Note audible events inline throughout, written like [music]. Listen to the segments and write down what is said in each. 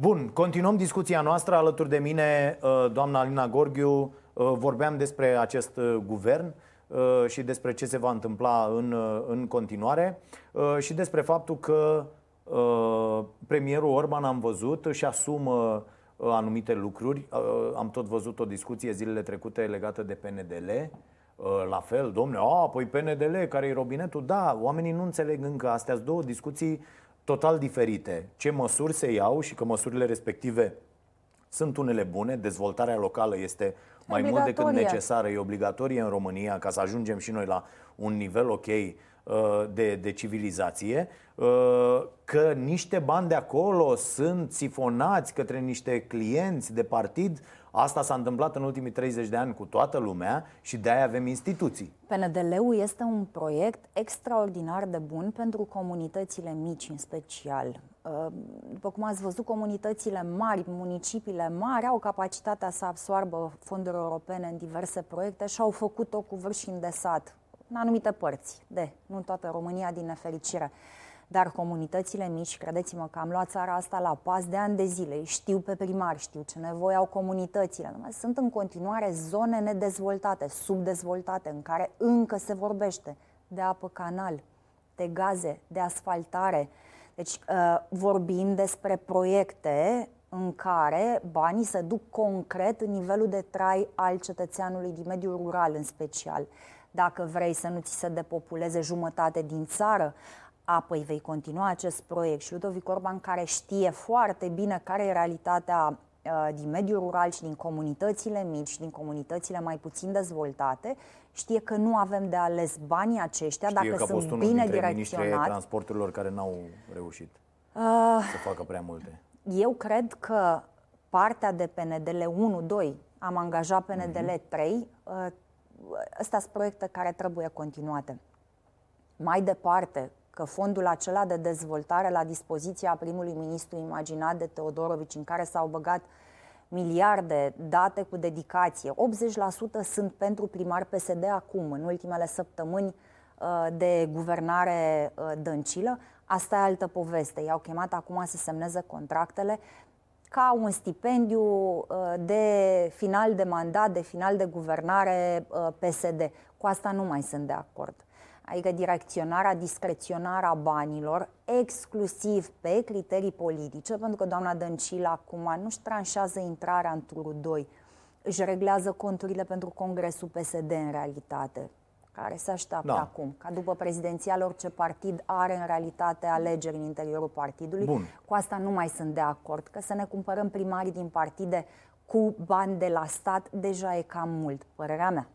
Bun, continuăm discuția noastră alături de mine, uh, doamna Alina Gorghiu. Uh, vorbeam despre acest uh, guvern și despre ce se va întâmpla în, în continuare și despre faptul că premierul Orban am văzut își asumă anumite lucruri. Am tot văzut o discuție zilele trecute legată de PNDL. La fel, domne, a, păi PNDL, care e robinetul? Da, oamenii nu înțeleg încă astea două discuții total diferite. Ce măsuri se iau și că măsurile respective sunt unele bune, dezvoltarea locală este mai mult decât necesară, e obligatorie în România ca să ajungem și noi la un nivel ok. uh, de, de civilizație, uh, că niște bani de acolo sunt sifonați către niște clienți de partid Asta s-a întâmplat în ultimii 30 de ani cu toată lumea și de aia avem instituții. PNDL-ul este un proiect extraordinar de bun pentru comunitățile mici în special. Uh, după cum ați văzut, comunitățile mari, municipiile mari au capacitatea să absoarbă fonduri europene în diverse proiecte și au făcut-o cu vârf și îndesat, în anumite părți, de, nu în toată România, din nefericire. Dar comunitățile mici, credeți-mă că am luat țara asta la pas de ani de zile, știu pe primar, știu ce nevoie au comunitățile. Sunt în continuare zone nedezvoltate, subdezvoltate, în care încă se vorbește de apă canal, de gaze, de asfaltare. Deci uh, vorbim despre proiecte în care banii se duc concret în nivelul de trai al cetățeanului din mediul rural în special. Dacă vrei să nu ți se depopuleze jumătate din țară, apoi vei continua acest proiect și Ludovic Orban, care știe foarte bine care e realitatea uh, din mediul rural și din comunitățile mici și din comunitățile mai puțin dezvoltate, știe că nu avem de ales banii aceștia știe dacă că sunt bine direcționați. transporturilor care n-au reușit uh, să facă prea multe. Eu cred că partea de PNDL 1, 2, am angajat PNDL uh-huh. 3, uh, ăsta sunt proiecte care trebuie continuate. Mai departe, că fondul acela de dezvoltare la dispoziția primului ministru imaginat de Teodorovici, în care s-au băgat miliarde date cu dedicație, 80% sunt pentru primar PSD acum, în ultimele săptămâni uh, de guvernare uh, dăncilă. Asta e altă poveste. I-au chemat acum să semneze contractele ca un stipendiu uh, de final de mandat, de final de guvernare PSD. Cu asta nu mai sunt de acord adică direcționarea discreționară a banilor, exclusiv pe criterii politice, pentru că doamna Dăncilă acum nu-și tranșează intrarea în turul 2, își reglează conturile pentru Congresul PSD în realitate, care se așteaptă da. acum, ca după prezidențial orice partid are în realitate alegeri în interiorul partidului. Bun. Cu asta nu mai sunt de acord, că să ne cumpărăm primarii din partide cu bani de la stat deja e cam mult, părerea mea.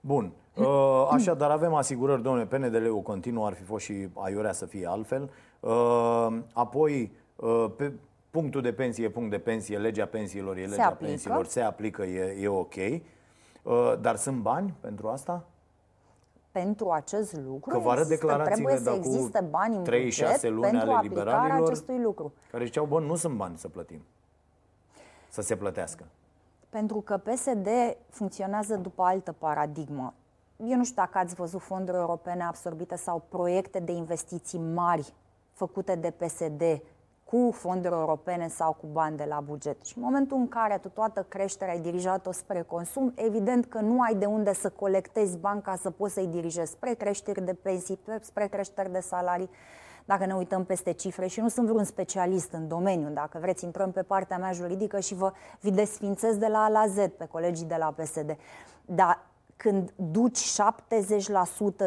Bun. [clears throat] Uh, așadar, avem asigurări, domnule, PNDL-ul continuă, ar fi fost și aiurea să fie altfel. Uh, apoi, uh, pe punctul de pensie, punct de pensie, legea pensiilor e legea se aplică. pensiilor, se aplică, e, e ok. Dar sunt bani pentru asta? Pentru acest lucru. Că vară declarațiile trebuie să existe bani în 3-6 luni pentru ale liberalilor acestui lucru. Care ziceau, bă, nu sunt bani să plătim. Să se plătească. Pentru că PSD funcționează după altă paradigmă eu nu știu dacă ați văzut fonduri europene absorbite sau proiecte de investiții mari făcute de PSD cu fonduri europene sau cu bani de la buget. Și în momentul în care tu toată creșterea ai dirijat-o spre consum, evident că nu ai de unde să colectezi bani ca să poți să-i dirigezi spre creșteri de pensii, spre creșteri de salarii. Dacă ne uităm peste cifre și nu sunt vreun specialist în domeniu, dacă vreți intrăm pe partea mea juridică și vă vi desfințez de la A la Z pe colegii de la PSD. Dar când duci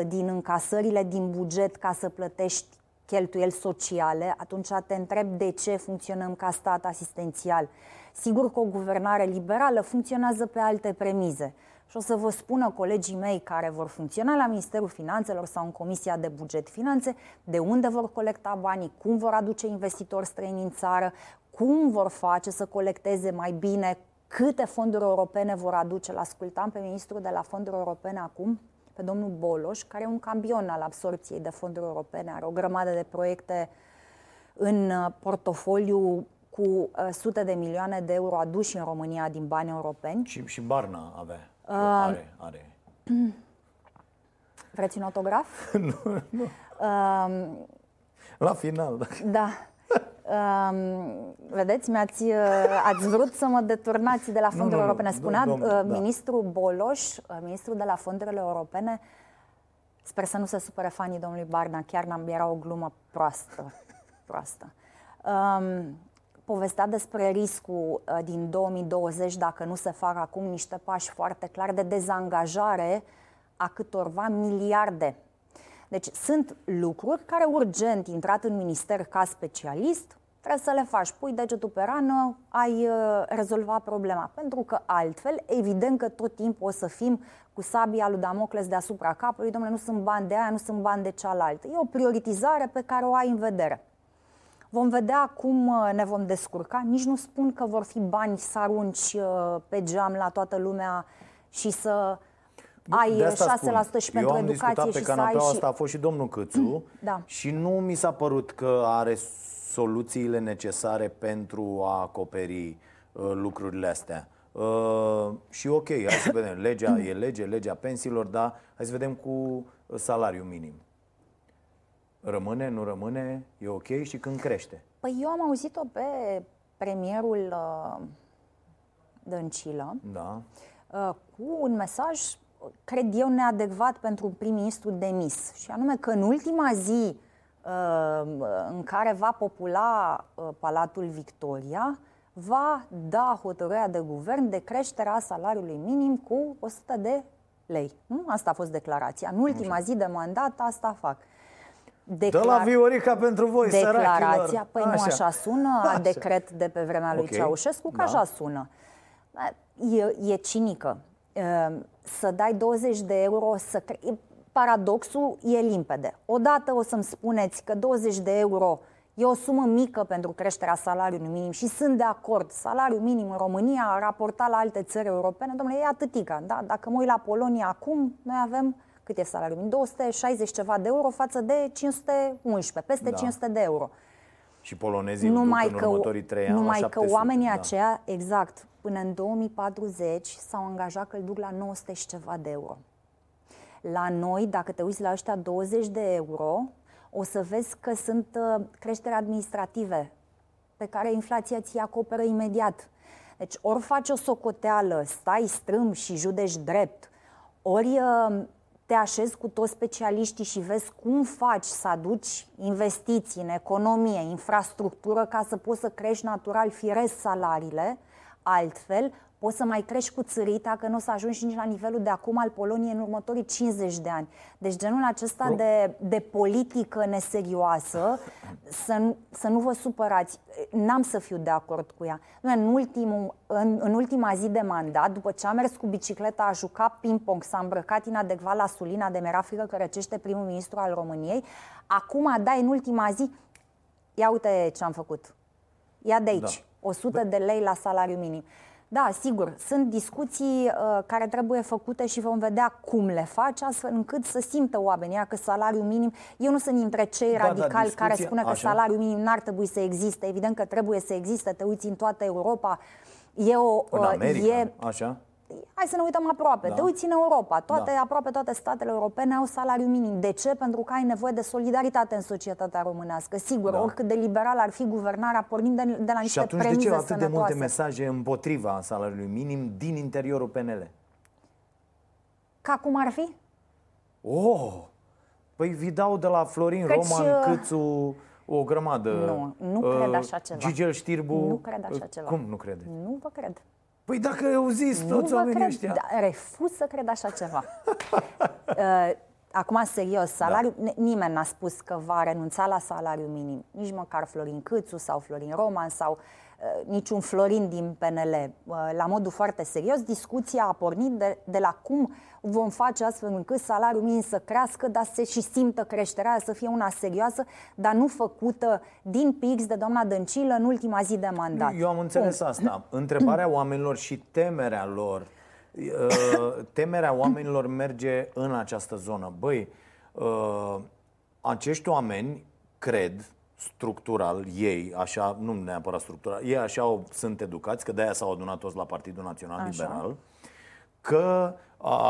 70% din încasările din buget ca să plătești cheltuieli sociale, atunci te întreb de ce funcționăm ca stat asistențial. Sigur că o guvernare liberală funcționează pe alte premize. Și o să vă spună colegii mei care vor funcționa la Ministerul Finanțelor sau în Comisia de Buget Finanțe de unde vor colecta banii, cum vor aduce investitori străini în țară, cum vor face să colecteze mai bine, câte fonduri europene vor aduce. L-ascultam pe ministrul de la fonduri europene acum, pe domnul Boloș, care e un campion al absorpției de fonduri europene, are o grămadă de proiecte în uh, portofoliu cu uh, sute de milioane de euro aduși în România din bani europeni. Și, și Barna avea. Uh, are, are. Vreți un autograf? [laughs] nu, nu. Uh, La final, da. Da. Um, vedeți, mi-ați uh, ați vrut să mă deturnați de la fondurile nu, nu, europene. Spunea nu, uh, da. ministrul Boloș, uh, ministrul de la fondurile europene, sper să nu se supere fanii domnului Barna, chiar n-am, era o glumă proastă. [laughs] proastă. Um, povestea despre riscul uh, din 2020 dacă nu se fac acum niște pași foarte clari de dezangajare a câtorva miliarde. Deci sunt lucruri care urgent intrat în minister ca specialist, trebuie să le faci. Pui degetul pe rană, ai uh, rezolvat problema. Pentru că altfel, evident că tot timpul o să fim cu sabia lui Damocles deasupra capului, domnule, nu sunt bani de aia, nu sunt bani de cealaltă. E o prioritizare pe care o ai în vedere. Vom vedea cum uh, ne vom descurca. Nici nu spun că vor fi bani să arunci uh, pe geam la toată lumea și să ai 6% spun. și pentru Eu am educație pe și să ai și... asta a fost și domnul Câțu da. și nu mi s-a părut că are soluțiile necesare pentru a acoperi uh, lucrurile astea. Uh, și ok, hai să vedem, legea e lege, legea pensiilor, dar hai să vedem cu salariul minim. Rămâne, nu rămâne, e ok și când crește? Păi eu am auzit-o pe premierul uh, Dăncilă da. uh, cu un mesaj, cred eu, neadecvat pentru un prim-ministru demis. Și anume că în ultima zi uh, în care va popula uh, Palatul Victoria, va da hotărârea de guvern de creșterea salariului minim cu 100 de lei. Nu? Asta a fost declarația. În ultima zi de mandat asta fac. Declar... Dă la Viorica pentru voi, Declarația, sărachilor. păi așa. nu așa sună, așa. decret de pe vremea lui okay. Ceaușescu, că da. așa sună. E, e cinică. Să dai 20 de euro, să cre... paradoxul e limpede. Odată o să-mi spuneți că 20 de euro e o sumă mică pentru creșterea salariului minim și sunt de acord. Salariul minim în România, raportat la alte țări europene, domnule, e atâtica. Da? Dacă mă uit la Polonia acum, noi avem cât e salariul minim? 260 ceva de euro față de 511, peste da. 500 de euro. Și polonezii numai în că, următorii trei ani Numai la că oamenii da. aceia, exact, până în 2040 s-au angajat că îl duc la 900 și ceva de euro. La noi, dacă te uiți la ăștia 20 de euro, o să vezi că sunt uh, creșteri administrative pe care inflația ți acoperă imediat. Deci ori faci o socoteală, stai strâm și judeci drept, ori uh, te așezi cu toți specialiștii și vezi cum faci să aduci investiții în economie, infrastructură, ca să poți să crești natural firesc salariile, altfel poți să mai crești cu țărita, că nu o să ajungi nici la nivelul de acum al Poloniei în următorii 50 de ani. Deci genul acesta de, de politică neserioasă, să, nu, să nu vă supărați, n-am să fiu de acord cu ea. În, ultimul, în, în ultima zi de mandat, după ce a mers cu bicicleta, a jucat ping-pong, s-a îmbrăcat inadecvat la Sulina de mi-era frică că răcește primul ministru al României, acum dai în ultima zi, ia uite ce am făcut. Ia de aici, da. 100 de lei la salariu minim. Da, sigur, sunt discuții uh, care trebuie făcute și vom vedea cum le faci, astfel încât să simtă oamenii că salariul minim. Eu nu sunt dintre cei da, da radicali da, discuție, care spun că așa. salariul minim n-ar trebui să existe. Evident că trebuie să existe, te uiți în toată Europa. E o, în uh, America, e, așa? Hai să ne uităm aproape. Da. Te uiți în Europa. Toate, da. aproape toate statele europene au salariu minim. De ce? Pentru că ai nevoie de solidaritate în societatea românească. Sigur, da. oricât de liberal ar fi guvernarea, pornind de, de la niște Și atunci de ce atât sănătoase. de multe mesaje împotriva salariului minim din interiorul PNL? Ca cum ar fi? Oh! Păi vi dau de la Florin Căci, Roman, uh, Câțu, o grămadă. Nu, nu uh, cred așa ceva. Gigel Știrbu. Nu cred așa ceva. Cum nu crede? Nu vă cred. Păi dacă au zis toți oamenii cred, ăștia. Da, refuz să cred așa ceva. [laughs] uh, acum, serios, salariul, da. nimeni n-a spus că va renunța la salariul minim. Nici măcar Florin Câțu sau Florin Roman sau uh, niciun Florin din PNL. Uh, la modul foarte serios, discuția a pornit de, de la cum vom face astfel încât salariul minim să crească, dar să și simtă creșterea, să fie una serioasă, dar nu făcută din pix de doamna Dăncilă în ultima zi de mandat. Eu am înțeles Bun. asta. [clears throat] Întrebarea oamenilor și temerea lor uh, temerea oamenilor merge în această zonă. Băi, uh, acești oameni cred structural, ei, așa, nu neapărat structural, ei așa au, sunt educați, că de-aia s-au adunat toți la Partidul Național așa. Liberal, că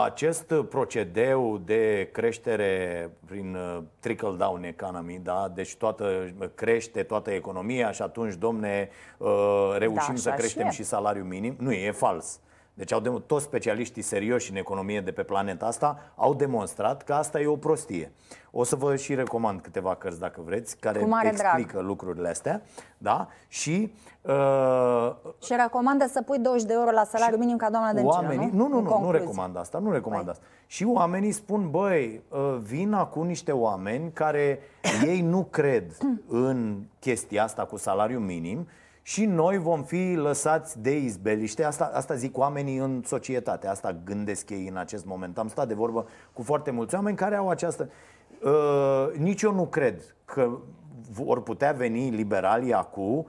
acest procedeu de creștere prin uh, trickle-down economy, da? deci toată crește toată economia și atunci, domne, uh, reușim da, să creștem și, și salariul minim, nu e, e fals. Deci au de, toți specialiștii serioși în economie de pe planeta asta au demonstrat că asta e o prostie. O să vă și recomand câteva cărți dacă vreți, care explică drag. lucrurile astea. Da? Și uh, Și recomandă să pui 20 de euro la salariu minim ca doamna Dăncilă, oamenii, nu? Nu, nu, nu, nu recomand asta, nu recomand păi. asta. Și oamenii spun, băi, uh, vin acum niște oameni care ei nu cred în chestia asta cu salariu minim și noi vom fi lăsați de izbeliște. Asta, asta zic oamenii în societate, asta gândesc ei în acest moment. Am stat de vorbă cu foarte mulți oameni care au această... Uh, nici eu nu cred că vor putea veni liberalii acum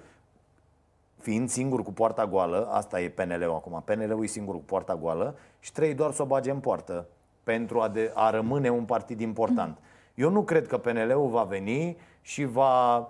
fiind singur cu poarta goală, asta e PNL-ul acum, PNL-ul e singur cu poarta goală și trei doar să o bage în poartă pentru a, de, a rămâne un partid important. Eu nu cred că PNL-ul va veni și va uh,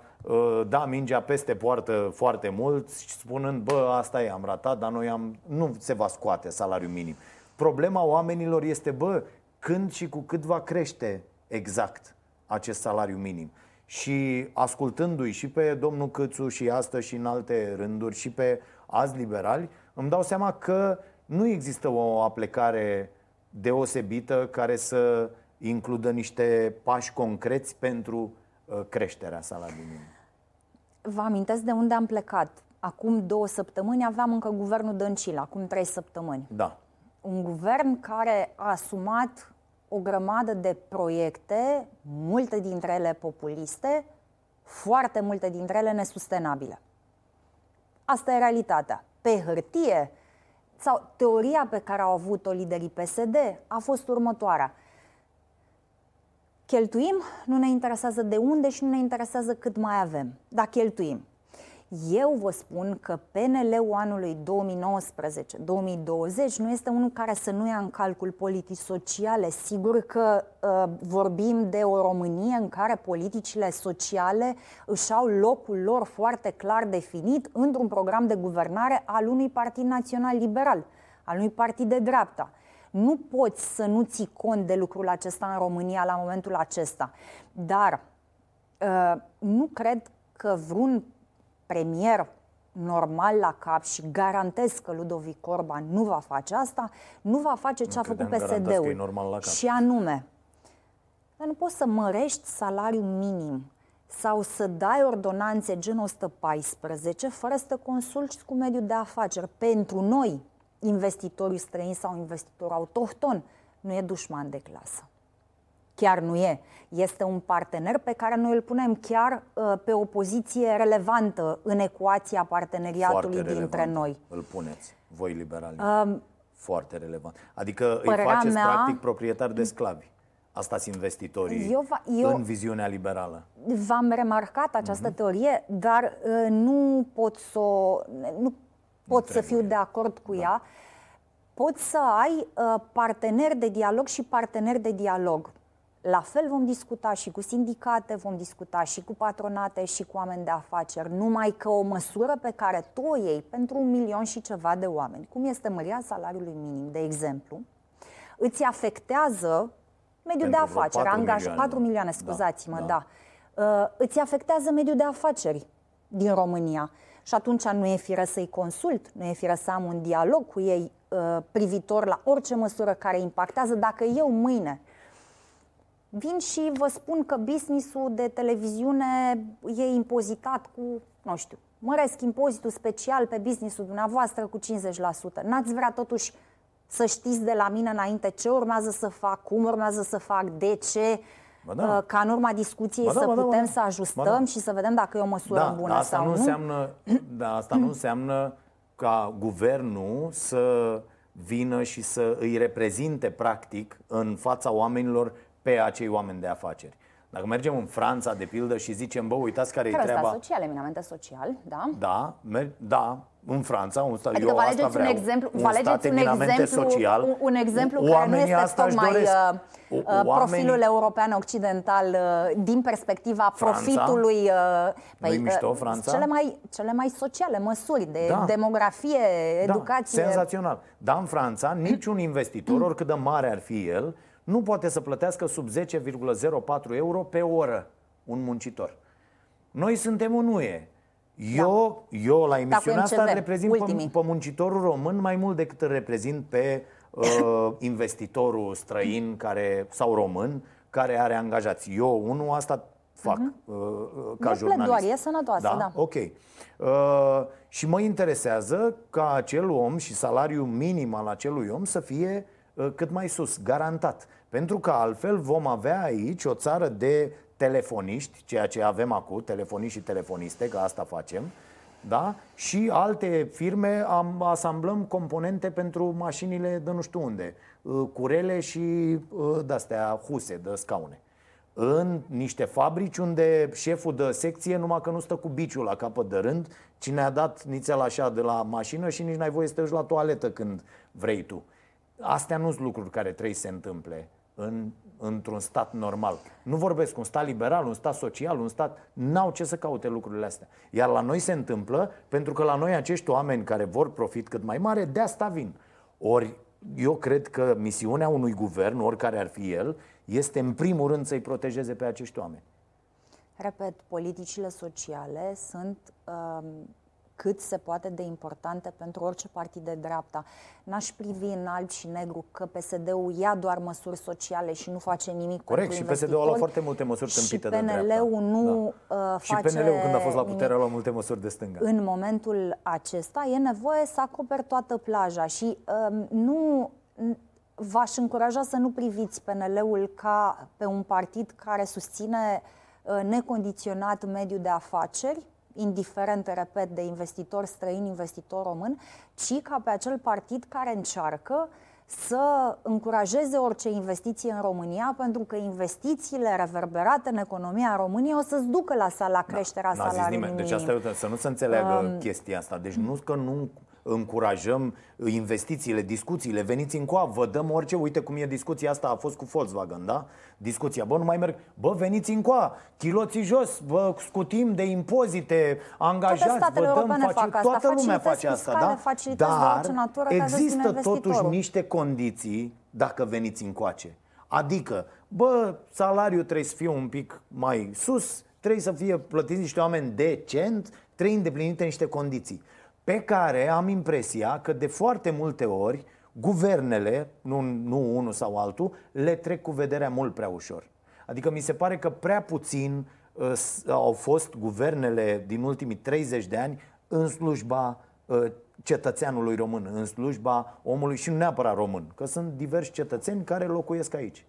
da mingea peste poartă foarte mult, spunând, bă, asta e, am ratat, dar noi am... Nu se va scoate salariul minim. Problema oamenilor este, bă, când și cu cât va crește exact acest salariu minim. Și ascultându-i și pe domnul Câțu și astăzi și în alte rânduri și pe azi liberali, îmi dau seama că nu există o aplecare deosebită care să includă niște pași concreți pentru uh, creșterea salariului minim. Vă amintesc de unde am plecat. Acum două săptămâni aveam încă guvernul Dăncilă, acum trei săptămâni. Da. Un guvern care a asumat o grămadă de proiecte, multe dintre ele populiste, foarte multe dintre ele nesustenabile. Asta e realitatea. Pe hârtie, sau teoria pe care au avut-o liderii PSD a fost următoarea. Cheltuim, nu ne interesează de unde și nu ne interesează cât mai avem. Dar cheltuim. Eu vă spun că PNL-ul anului 2019-2020 nu este unul care să nu ia în calcul politici sociale. Sigur că uh, vorbim de o Românie în care politicile sociale își au locul lor foarte clar definit într-un program de guvernare al unui partid național liberal, al unui partid de dreapta. Nu poți să nu ții cont de lucrul acesta în România la momentul acesta. Dar uh, nu cred că vreun premier normal la cap și garantez că Ludovic Orban nu va face asta, nu va face ce a făcut PSD-ul. Și anume, nu poți să mărești salariul minim sau să dai ordonanțe gen 114 fără să te consulți cu mediul de afaceri. Pentru noi, investitorii străini sau investitori autohton, nu e dușman de clasă chiar nu e. Este un partener pe care noi îl punem chiar uh, pe o poziție relevantă în ecuația parteneriatului dintre noi. Îl puneți, voi liberali. Uh, Foarte relevant. Adică îi faceți mea, practic proprietari de sclavi. Asta sunt investitorii eu, eu, în viziunea liberală. V-am remarcat această uh-huh. teorie, dar uh, nu pot să nu pot nu să fiu de acord cu da. ea. Poți să ai uh, parteneri de dialog și parteneri de dialog. La fel vom discuta și cu sindicate, vom discuta și cu patronate și cu oameni de afaceri, numai că o măsură pe care tu o iei pentru un milion și ceva de oameni, cum este mărirea salariului minim, de exemplu, îți afectează mediul pentru de afaceri, 4 angaj, milioane. 4 milioane, da, scuzați-mă, da. da. Uh, îți afectează mediul de afaceri din România. Și atunci nu e firă să-i consult, nu e firă să am un dialog cu ei uh, privitor la orice măsură care impactează. Dacă eu mâine vin și vă spun că businessul de televiziune e impozitat cu, nu știu, măresc impozitul special pe businessul dumneavoastră cu 50%. N-ați vrea totuși să știți de la mine înainte ce urmează să fac, cum urmează să fac, de ce, da. Uh, ca în urma discuției da, să da, putem da, să ajustăm da. și să vedem dacă e o măsură da, bună asta sau nu. nu. Înseamnă, [clears throat] da, asta nu înseamnă ca guvernul să vină și să îi reprezinte practic în fața oamenilor pe acei oameni de afaceri. Dacă mergem în Franța, de pildă, și zicem, bă, uitați care, care e treaba... social, eminamente social, da? Da, mer- da, în Franța, un stat, adică eu vă asta vreau, un exemplu, un vă stat un exemplu, social. Un, un exemplu care nu este asta tocmai doresc. uh, uh profilul european occidental uh, din perspectiva Franța? profitului. Uh, păi, mișto, Franța? Cele mai, cele mai sociale măsuri de da. demografie, da, educație. Senzațional. Dar în Franța, niciun investitor, oricât de mare ar fi el, nu poate să plătească sub 10,04 euro pe oră un muncitor. Noi suntem un UE. Eu, da. eu la emisiunea asta reprezint pe, pe muncitorul român mai mult decât îl reprezint pe uh, [laughs] investitorul străin care, sau român care are angajați. Eu, unul, asta fac uh-huh. uh, ca nu jurnalist. doar, e sănătoasă, da. da. Ok. Uh, și mă interesează ca acel om și salariul minim al acelui om să fie uh, cât mai sus, garantat. Pentru că altfel vom avea aici o țară de telefoniști, ceea ce avem acum, telefoniști și telefoniste, că asta facem, da? și alte firme am, asamblăm componente pentru mașinile de nu știu unde, uh, curele și uh, de-astea huse, de scaune. În niște fabrici unde șeful de secție numai că nu stă cu biciul la capăt de rând, cine a dat nițel așa de la mașină și nici n-ai voie să te la toaletă când vrei tu. Astea nu sunt lucruri care trebuie să se întâmple în într-un stat normal. Nu vorbesc un stat liberal, un stat social, un stat... N-au ce să caute lucrurile astea. Iar la noi se întâmplă pentru că la noi acești oameni care vor profit cât mai mare, de asta vin. Ori eu cred că misiunea unui guvern, oricare ar fi el, este în primul rând să-i protejeze pe acești oameni. Repet, politicile sociale sunt um, cât se poate de importante pentru orice partid de dreapta. N-aș privi în alb și negru că PSD-ul ia doar măsuri sociale și nu face nimic Corect, pentru și PSD-ul a luat foarte multe măsuri tâmpite de dreapta. Și PNL-ul nu da. uh, face Și PNL-ul când a fost la putere a luat multe măsuri de stânga. În momentul acesta e nevoie să acoperi toată plaja și uh, nu v-aș încuraja să nu priviți PNL-ul ca pe un partid care susține uh, necondiționat mediul de afaceri, indiferent, repet, de investitor străin, investitor român, ci ca pe acel partid care încearcă să încurajeze orice investiție în România, pentru că investițiile reverberate în economia României o să-ți ducă la, la da, creșterea da, salariului minim. Deci asta e, să nu se înțeleagă um, chestia asta. Deci nu că nu încurajăm investițiile, discuțiile, veniți în coa, vă dăm orice, uite cum e discuția asta, a fost cu Volkswagen, da? Discuția, bă, nu mai merg, bă, veniți în coa, chiloții jos, vă scutim de impozite, angajați, vă dăm, face, fac asta, toată lumea face asta, da? Dar natură, există totuși niște condiții dacă veniți încoace. Adică, bă, salariul trebuie să fie un pic mai sus, trebuie să fie plătiți niște oameni decent, trebuie îndeplinite niște condiții pe care am impresia că de foarte multe ori guvernele, nu, nu unul sau altul, le trec cu vederea mult prea ușor. Adică mi se pare că prea puțin uh, au fost guvernele din ultimii 30 de ani în slujba uh, cetățeanului român, în slujba omului și nu neapărat român, că sunt diversi cetățeni care locuiesc aici.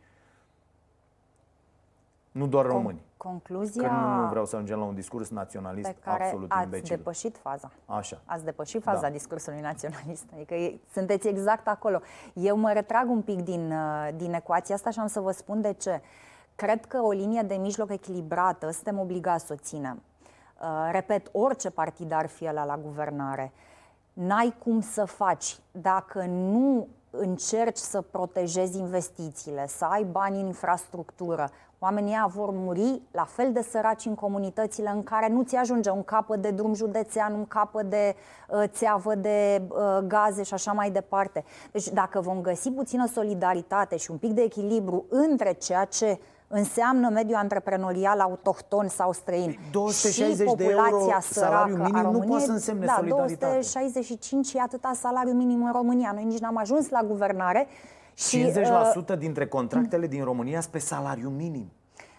Nu doar români. Concluzia că nu vreau să ajungem la un discurs naționalist pe care absolut ați imbecil. depășit faza. Așa. Ați depășit faza da. discursului naționalist. Adică e, sunteți exact acolo. Eu mă retrag un pic din, uh, din ecuația asta și am să vă spun de ce. Cred că o linie de mijloc echilibrată suntem obligați să o ținem. Uh, repet, orice partid ar fi ăla la guvernare, n-ai cum să faci dacă nu încerci să protejezi investițiile, să ai bani în infrastructură, oamenii vor muri la fel de săraci în comunitățile în care nu ți ajunge un capăt de drum județean, un capăt de uh, țeavă de uh, gaze și așa mai departe. Deci dacă vom găsi puțină solidaritate și un pic de echilibru între ceea ce înseamnă mediul antreprenorial autohton sau străin 260 și populația de euro salariu minim a României, nu poate să însemne da, solidaritate. 265 e atâta salariu minim în România. Noi nici n-am ajuns la guvernare. Și, 50% uh, dintre contractele din România sunt pe salariu minim.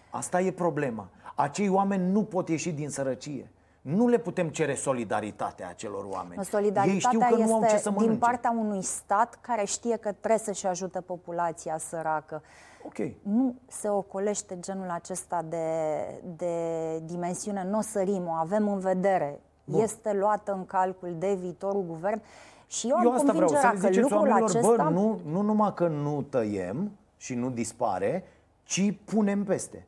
Asta e problema. Acei oameni nu pot ieși din sărăcie. Nu le putem cere solidaritatea acelor oameni. Solidaritatea Ei știu că nu au ce să mănânce. din partea unui stat care știe că trebuie să-și ajute populația săracă. Okay. Nu se ocolește genul acesta de, de dimensiune, nu o sărim, o avem în vedere. Bun. Este luată în calcul de viitorul guvern și eu, eu am asta vreau, să le ziceți oamenilor, acesta... bă, nu, nu numai că nu tăiem și nu dispare, ci punem peste.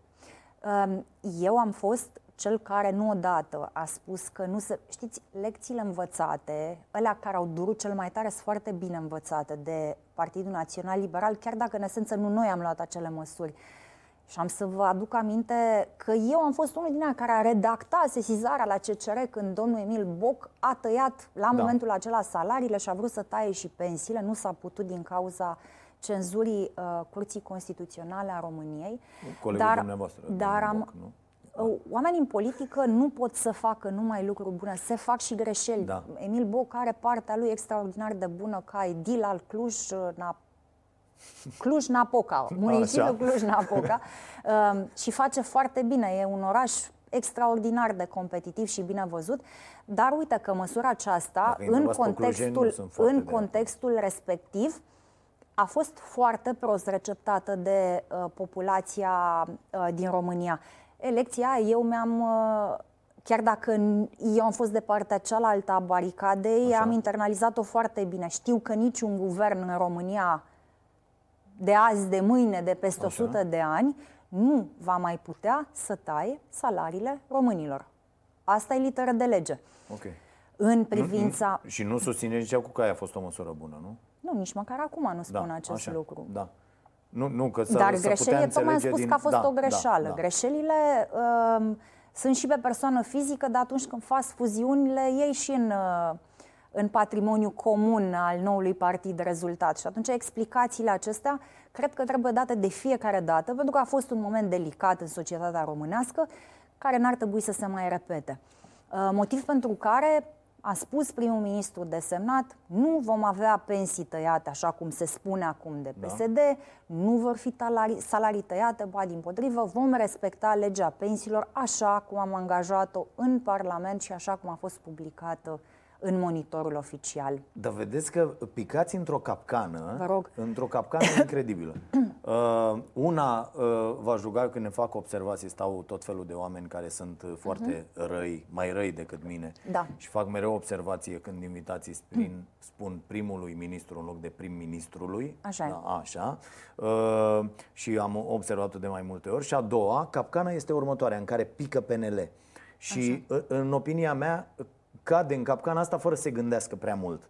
Eu am fost cel care nu odată a spus că nu se... Știți, lecțiile învățate, alea care au durut cel mai tare, sunt foarte bine învățate de Partidul Național Liberal, chiar dacă în esență nu noi am luat acele măsuri. Și am să vă aduc aminte că eu am fost unul din ea care a redactat sesizarea la CCR când domnul Emil Boc a tăiat la da. momentul acela salariile și a vrut să taie și pensiile. Nu s-a putut din cauza cenzurii uh, Curții Constituționale a României. Colegul dar, dumneavoastră, dar am, Boc, nu? Uh, oamenii în politică nu pot să facă numai lucruri bune, se fac și greșeli. Da. Emil Boc are partea lui extraordinar de bună ca edil al Cluj, uh, Cluj-Napoca, municipiul Cluj-Napoca uh, și face foarte bine. E un oraș extraordinar de competitiv și bine văzut, dar uite că măsura aceasta, în contextul, în contextul respectiv, a fost foarte prost receptată de uh, populația uh, din România. Elecția, eu mi-am uh, chiar dacă eu am fost de partea cealaltă a baricadei, Așa. am internalizat-o foarte bine. Știu că niciun guvern în România de azi, de mâine, de peste Așa. 100 de ani, nu va mai putea să taie salariile românilor. Asta e literă de lege. Okay. În privința... Și nu susține nici cu că aia a fost o măsură bună, nu? Nu, nici măcar acum nu spun da, acest așa, lucru. Da. Nu, nu, că să, Dar să greșelile, tocmai am spus din... că a fost da, o greșeală. Da, da. Greșelile uh, sunt și pe persoană fizică, dar atunci când faci fuziunile, ei și în, uh, în patrimoniu comun al noului partid rezultat. Și atunci explicațiile acestea cred că trebuie date de fiecare dată, pentru că a fost un moment delicat în societatea românească, care n-ar trebui să se mai repete. Uh, motiv pentru care a spus primul ministru desemnat, nu vom avea pensii tăiate, așa cum se spune acum de PSD, da. nu vor fi salarii, salarii tăiate, ba din potrivă, vom respecta legea pensiilor așa cum am angajat-o în Parlament și așa cum a fost publicată în monitorul oficial. Dar vedeți că picați într-o capcană, Vă rog. într-o capcană [coughs] incredibilă. Uh, una uh, va juga când ne fac observații, stau tot felul de oameni care sunt uh, foarte uh-huh. răi, mai răi decât mine. Da. Și fac mereu observație când invitații spun, spun primului ministru în loc de prim-ministrului. Așa da, Așa. Uh, și am observat-o de mai multe ori. Și a doua, capcana este următoarea, în care pică PNL. Și Așa. în opinia mea, cade în capcana asta fără să se gândească prea mult.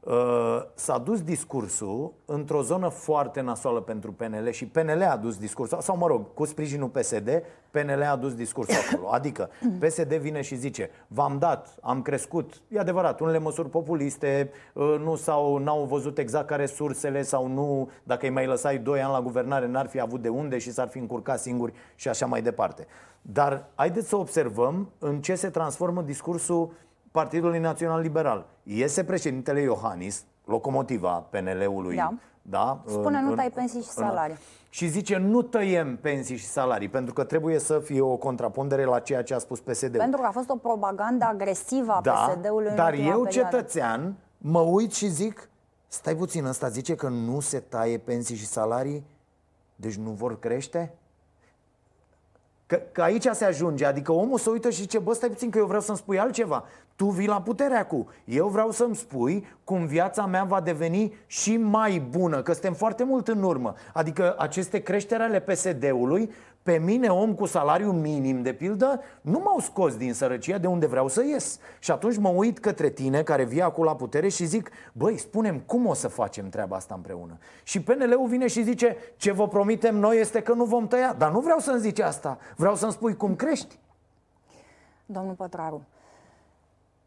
Uh, s-a dus discursul într-o zonă foarte nasoală pentru PNL și PNL a dus discursul, sau mă rog, cu sprijinul PSD, PNL a dus discursul [coughs] acolo. Adică PSD vine și zice, v-am dat, am crescut, e adevărat, unele măsuri populiste uh, nu s-au, n-au văzut exact care sursele sau nu, dacă îi mai lăsai 2 ani la guvernare, n-ar fi avut de unde și s-ar fi încurcat singuri și așa mai departe. Dar haideți să observăm în ce se transformă discursul Partidului Național Liberal. Iese președintele Iohannis, locomotiva PNL-ului, da. Da? Spune în, nu tai pensii și salarii. Și zice nu tăiem pensii și salarii, pentru că trebuie să fie o contrapondere la ceea ce a spus PSD-ul. Pentru că a fost o propagandă agresivă a da, PSD-ului în Dar eu, perioadă. cetățean, mă uit și zic, stai puțin, ăsta zice că nu se taie pensii și salarii, deci nu vor crește? Că, că aici se ajunge, adică omul se uită și zice, bă, stai puțin că eu vreau să-mi spui altceva. Tu vii la putere acum. Eu vreau să-mi spui cum viața mea va deveni și mai bună, că suntem foarte mult în urmă. Adică aceste creșteri ale PSD-ului pe mine, om cu salariu minim, de pildă, nu m-au scos din sărăcia de unde vreau să ies. Și atunci mă uit către tine, care vii acum la putere și zic, băi, spunem cum o să facem treaba asta împreună. Și PNL-ul vine și zice, ce vă promitem noi este că nu vom tăia. Dar nu vreau să-mi zici asta, vreau să-mi spui cum crești. Domnul Pătraru,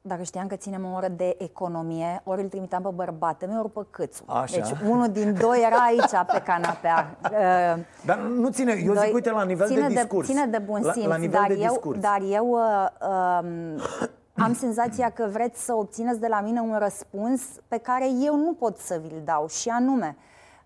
dacă știam că ținem o oră de economie, ori îl trimiteam pe bărbate meu, ori pe câțu. Așa. Deci unul din doi era aici pe canapea. [laughs] Dar nu ține, eu doi, zic, uite, la nivel ține de discurs. De, ține de bun simț, la, la nivel dar, de eu, discurs. dar eu uh, um, am senzația că vreți să obțineți de la mine un răspuns pe care eu nu pot să vi-l dau și anume,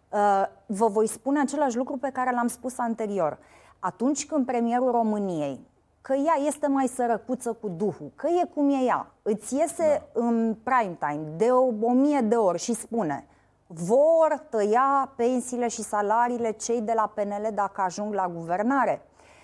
uh, vă voi spune același lucru pe care l-am spus anterior. Atunci când premierul României că ea este mai sărăcuță cu duhul, că e cum e ea. Îți iese da. în prime time de o, o mie de ori și spune vor tăia pensiile și salariile cei de la PNL dacă ajung la guvernare.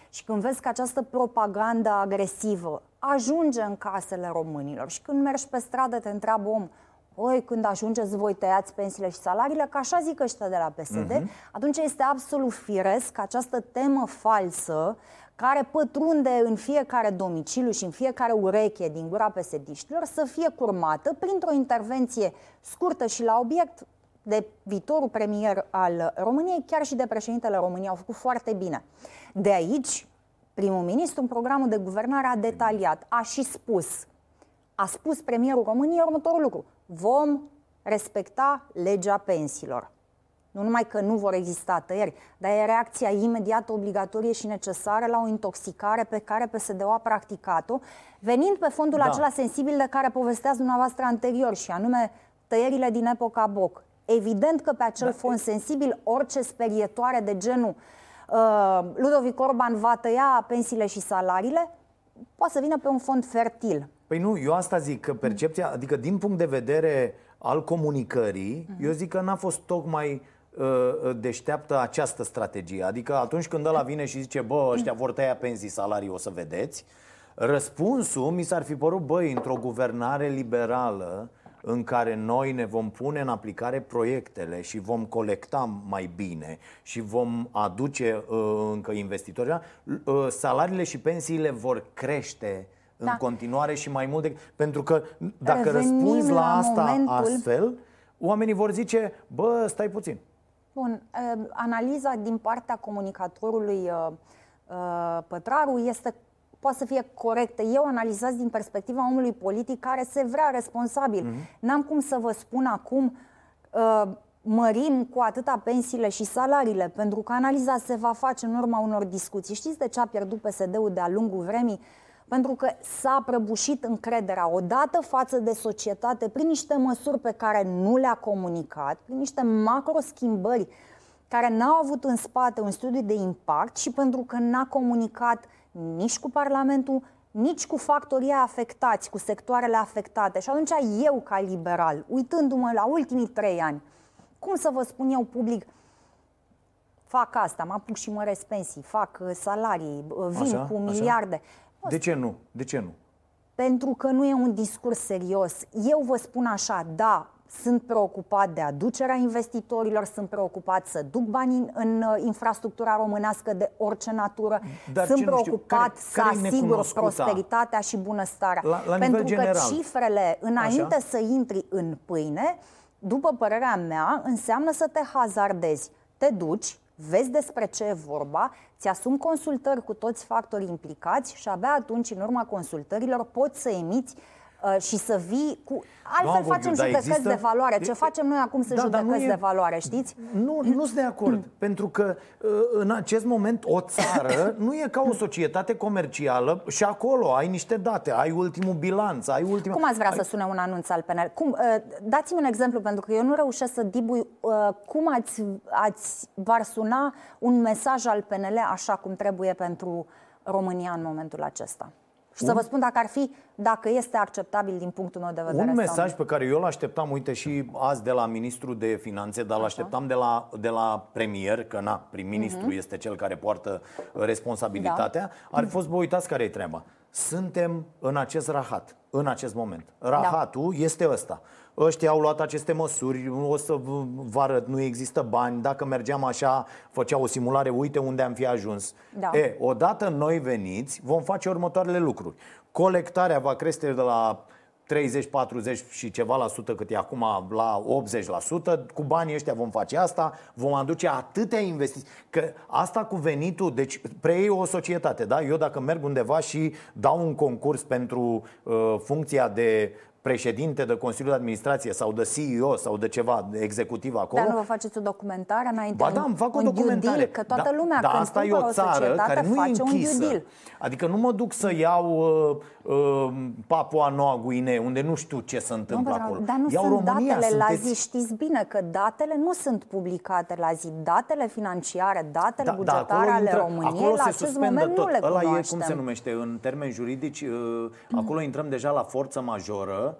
Și când vezi că această propagandă agresivă ajunge în casele românilor și când mergi pe stradă te întreabă om, oi, când ajungeți voi tăiați pensiile și salariile, că așa zic ăștia de la PSD, uh-huh. Mhm. atunci este absolut firesc că această temă falsă care pătrunde în fiecare domiciliu și în fiecare ureche din gura pesediștilor să fie curmată printr-o intervenție scurtă și la obiect de viitorul premier al României, chiar și de președintele României, au făcut foarte bine. De aici, primul ministru, în programul de guvernare, a detaliat, a și spus, a spus premierul României următorul lucru. Vom respecta legea pensiilor. Nu numai că nu vor exista tăieri, dar e reacția imediată obligatorie și necesară la o intoxicare pe care PSD-ul a practicat-o, venind pe fondul da. acela sensibil de care povesteați dumneavoastră anterior, și anume tăierile din epoca Boc. Evident că pe acel da. fond sensibil, orice sperietoare de genul uh, Ludovic Orban va tăia pensiile și salariile, poate să vină pe un fond fertil. Păi nu, eu asta zic, că percepția, adică din punct de vedere al comunicării, uh-huh. eu zic că n-a fost tocmai uh, deșteaptă această strategie. Adică atunci când ăla vine și zice, bă, ăștia vor tăia pensii, salarii, o să vedeți, răspunsul mi s-ar fi părut, băi, într-o guvernare liberală, în care noi ne vom pune în aplicare proiectele și vom colecta mai bine și vom aduce uh, încă investitori, uh, salariile și pensiile vor crește în da. continuare și mai mult de... Pentru că dacă Revenim răspunzi la, la asta momentul... astfel, oamenii vor zice, bă, stai puțin. Bun, uh, analiza din partea comunicatorului uh, uh, Pătraru este poate să fie corectă. Eu analizez din perspectiva omului politic care se vrea responsabil. Mm-hmm. N-am cum să vă spun acum uh, mărim cu atâta pensiile și salariile, pentru că analiza se va face în urma unor discuții. Știți de ce a pierdut PSD-ul de-a lungul vremii? Pentru că s-a prăbușit încrederea odată față de societate prin niște măsuri pe care nu le-a comunicat, prin niște macro schimbări care n-au avut în spate un studiu de impact și pentru că n-a comunicat nici cu Parlamentul, nici cu factorii afectați, cu sectoarele afectate. Și atunci eu, ca liberal, uitându-mă la ultimii trei ani, cum să vă spun eu public, fac asta, mă apuc și măresc pensii, fac uh, salarii, uh, vin așa, cu miliarde. Așa? De ce nu? De ce nu? Pentru că nu e un discurs serios. Eu vă spun așa, da, sunt preocupat de aducerea investitorilor, sunt preocupat să duc bani în, în uh, infrastructura românească de orice natură, Dar sunt preocupat care, să care asigur prosperitatea și bunăstarea. La, la Pentru că general. cifrele, înainte Așa? să intri în pâine, după părerea mea, înseamnă să te hazardezi. Te duci, vezi despre ce e vorba, ți-asumi consultări cu toți factorii implicați și abia atunci, în urma consultărilor, poți să emiți uh, și să vii cu Altfel Doamne facem Vorbiu, judecăți există... de valoare. Ce facem noi acum sunt da, judecăți e... de valoare, știți? Nu, nu sunt de acord. [clears throat] pentru că uh, în acest moment o țară [clears throat] nu e ca o societate comercială și acolo ai niște date, ai ultimul bilanț, ai ultimul... Cum ați vrea ai... să sune un anunț al PNL? Cum, uh, dați-mi un exemplu, pentru că eu nu reușesc să dibui uh, cum ați, ați v-ar suna un mesaj al PNL așa cum trebuie pentru România în momentul acesta. Și un... să vă spun dacă ar fi, dacă este acceptabil din punctul meu de vedere. Un mesaj pe care eu l-așteptam, uite și azi de la ministrul de finanțe, dar l-așteptam de la, de la premier, că na, prim-ministru uh-huh. este cel care poartă responsabilitatea, da. ar fi fost, bă, uitați care e treaba. Suntem în acest rahat, în acest moment. Da. Rahatul da. este ăsta ăștia au luat aceste măsuri, o să vă arăt, nu există bani, dacă mergeam așa, făcea o simulare, uite unde am fi ajuns. Da. E, odată noi veniți, vom face următoarele lucruri. Colectarea va crește de la 30, 40 și ceva la sută cât e acum la 80%, cu banii ăștia vom face asta, vom aduce atâtea investiții, că asta cu venitul, deci preiei o societate, da? Eu dacă merg undeva și dau un concurs pentru uh, funcția de președinte de Consiliul de Administrație sau de CEO sau de ceva de executiv acolo. Dar nu vă faceți o documentare înainte? Ba da, îmi fac o documentare. Deal, că toată da, lumea da, când asta e o țară care nu e închisă. Adică nu mă duc să iau uh, uh, Papua Noua Guinee, unde nu știu ce se întâmplă nu, acolo. Dar nu iau sunt România, datele sunteți... la zi. Știți bine că datele nu sunt publicate la zi. Datele financiare, datele da, da bugetare da, ale intră, României, la acest moment tot. nu le Ăla cunoaștem. e, cum se numește, în termeni juridici, uh, acolo intrăm deja la forță majoră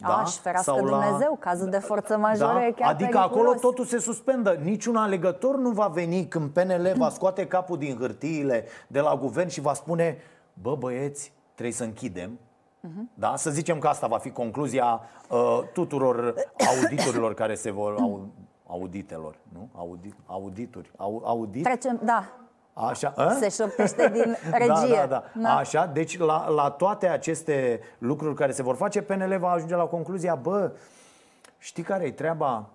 da? Aș ferească Sau la... Dumnezeu, cazul de forță majoră da? e chiar Adică periculos. acolo totul se suspendă. Niciun alegător nu va veni când PNL va scoate capul din hârtiile de la guvern și va spune Bă băieți, trebuie să închidem Uh-huh. Da? Să zicem că asta va fi concluzia uh, tuturor auditorilor care se vor au, auditelor, nu? Audi, audituri, au, audit. Trecem, da. Așa, a? Se șoptește din [laughs] regie. Da, da, da. Așa, deci la, la toate aceste lucruri care se vor face, PNL va ajunge la concluzia, bă, știi care e treaba?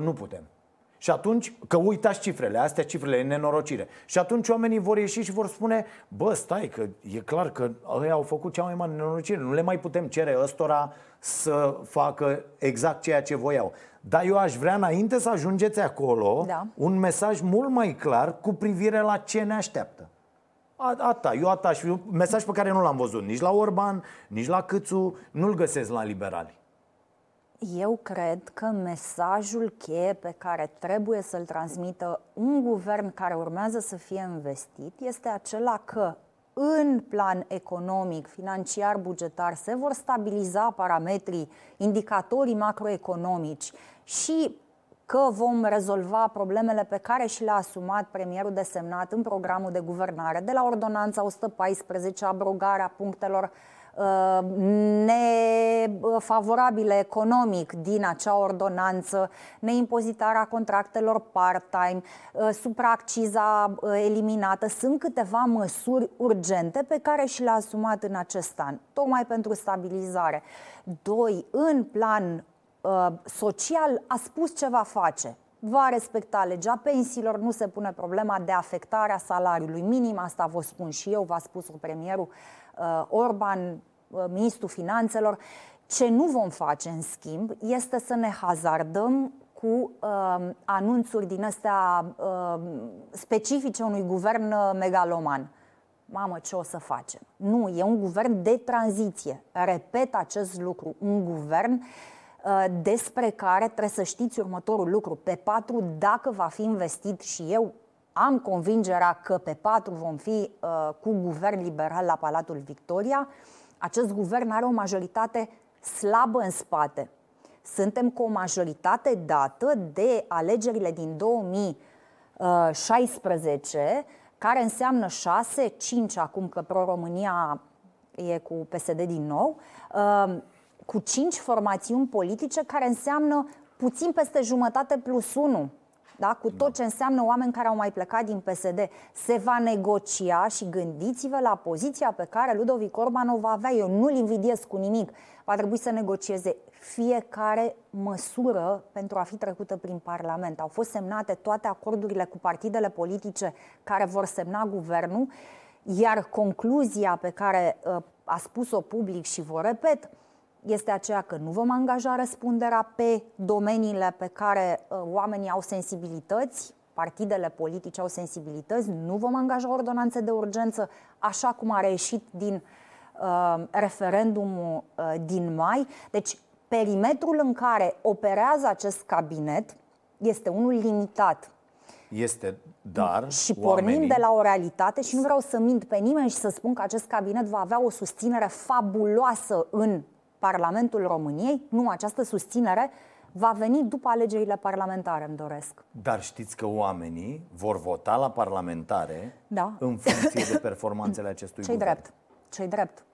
Nu putem. Și atunci, că uitați cifrele, astea cifrele, e nenorocire. Și atunci oamenii vor ieși și vor spune, bă, stai, că e clar că ei au făcut cea mai mare nenorocire. Nu le mai putem cere ăstora să facă exact ceea ce voiau. Dar eu aș vrea, înainte să ajungeți acolo, da. un mesaj mult mai clar cu privire la ce ne așteaptă. Ata, eu ata și mesaj pe care nu l-am văzut nici la Orban, nici la Câțu, nu-l găsesc la liberali. Eu cred că mesajul cheie pe care trebuie să-l transmită un guvern care urmează să fie investit este acela că în plan economic, financiar, bugetar se vor stabiliza parametrii, indicatorii macroeconomici și că vom rezolva problemele pe care și le-a asumat premierul desemnat în programul de guvernare, de la ordonanța 114, abrogarea punctelor Uh, nefavorabile economic din acea ordonanță, neimpozitarea contractelor part-time, uh, supraacciza uh, eliminată. Sunt câteva măsuri urgente pe care și le-a asumat în acest an, tocmai pentru stabilizare. Doi, în plan social, a spus ce va face va respecta legea pensiilor, nu se pune problema de afectarea salariului minim, asta vă spun și eu, v-a spus premierul uh, Orban, uh, ministrul finanțelor. Ce nu vom face, în schimb, este să ne hazardăm cu uh, anunțuri din astea uh, specifice unui guvern uh, megaloman. Mamă, ce o să facem? Nu, e un guvern de tranziție. Repet acest lucru. Un guvern uh, despre care trebuie să știți următorul lucru. Pe patru, dacă va fi investit și eu am convingerea că pe patru vom fi uh, cu guvern liberal la Palatul Victoria. Acest guvern are o majoritate slabă în spate. Suntem cu o majoritate dată de alegerile din 2016, care înseamnă 6, 5 acum că Pro-România e cu PSD din nou, uh, cu 5 formațiuni politice care înseamnă puțin peste jumătate plus 1 da? cu tot da. ce înseamnă oameni care au mai plecat din PSD. Se va negocia și gândiți-vă la poziția pe care Ludovic Orban o va avea. Eu nu-l invidiez cu nimic. Va trebui să negocieze fiecare măsură pentru a fi trecută prin Parlament. Au fost semnate toate acordurile cu partidele politice care vor semna guvernul, iar concluzia pe care uh, a spus-o public și vă repet, este aceea că nu vom angaja răspunderea pe domeniile pe care uh, oamenii au sensibilități, partidele politice au sensibilități, nu vom angaja ordonanțe de urgență, așa cum a reieșit din uh, referendumul uh, din mai. Deci, perimetrul în care operează acest cabinet este unul limitat. Este, dar Și pornim oamenii... de la o realitate și nu vreau să mint pe nimeni și să spun că acest cabinet va avea o susținere fabuloasă în Parlamentul României, nu această susținere, va veni după alegerile parlamentare, îmi doresc. Dar știți că oamenii vor vota la parlamentare da. în funcție de performanțele acestui Cei guvern. drept. Cei drept.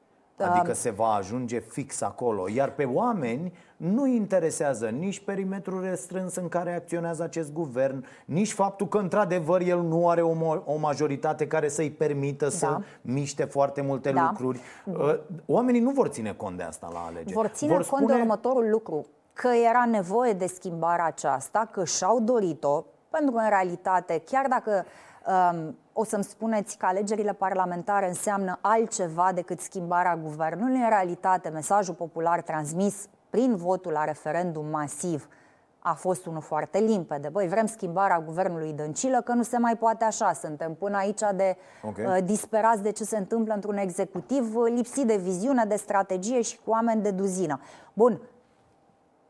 Adică se va ajunge fix acolo. Iar pe oameni nu interesează nici perimetrul restrâns în care acționează acest guvern, nici faptul că, într-adevăr, el nu are o, o majoritate care să-i permită da. să miște foarte multe da. lucruri. Uh, oamenii nu vor ține cont de asta la alegeri. Vor ține vor cont spune... de următorul lucru că era nevoie de schimbarea aceasta, că și-au dorit-o, pentru că, în realitate, chiar dacă um, o să-mi spuneți că alegerile parlamentare înseamnă altceva decât schimbarea guvernului. În realitate, mesajul popular transmis prin votul la referendum masiv a fost unul foarte limpede. Băi, vrem schimbarea guvernului Dăncilă, că nu se mai poate așa. Suntem până aici de okay. uh, disperați de ce se întâmplă într-un executiv uh, lipsit de viziune, de strategie și cu oameni de duzină. Bun,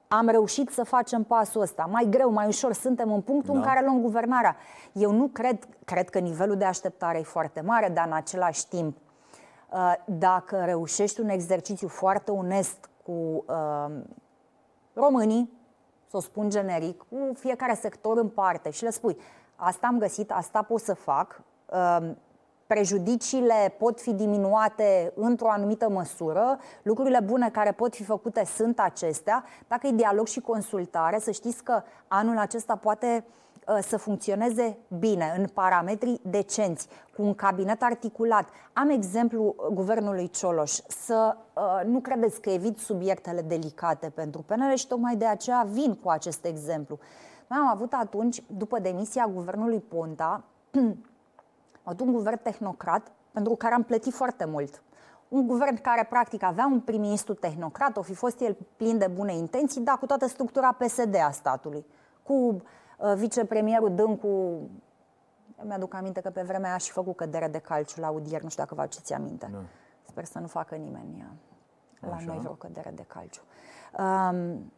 am reușit să facem pasul ăsta. Mai greu, mai ușor, suntem în punctul da. în care luăm guvernarea. Eu nu cred, cred că nivelul de așteptare e foarte mare, dar în același timp, uh, dacă reușești un exercițiu foarte onest cu uh, românii, să o spun generic, cu fiecare sector în parte și le spui, asta am găsit, asta pot să fac, uh, prejudiciile pot fi diminuate într-o anumită măsură, lucrurile bune care pot fi făcute sunt acestea. Dacă e dialog și consultare, să știți că anul acesta poate uh, să funcționeze bine, în parametri decenți, cu un cabinet articulat. Am exemplu guvernului Cioloș. Să uh, nu credeți că evit subiectele delicate pentru PNL și tocmai de aceea vin cu acest exemplu. Noi am avut atunci, după demisia guvernului Ponta, [clears throat] un guvern tehnocrat pentru care am plătit foarte mult un guvern care practic avea un prim-ministru tehnocrat, o fi fost el plin de bune intenții, dar cu toată structura PSD a statului, cu uh, vicepremierul Dâncu, mi-aduc aminte că pe vremea aia și făcut cădere de calciu la audier, nu știu dacă vă aduceți aminte. Nu. Sper să nu facă nimeni uh, la Așa. noi vreo cădere de calciu. Um,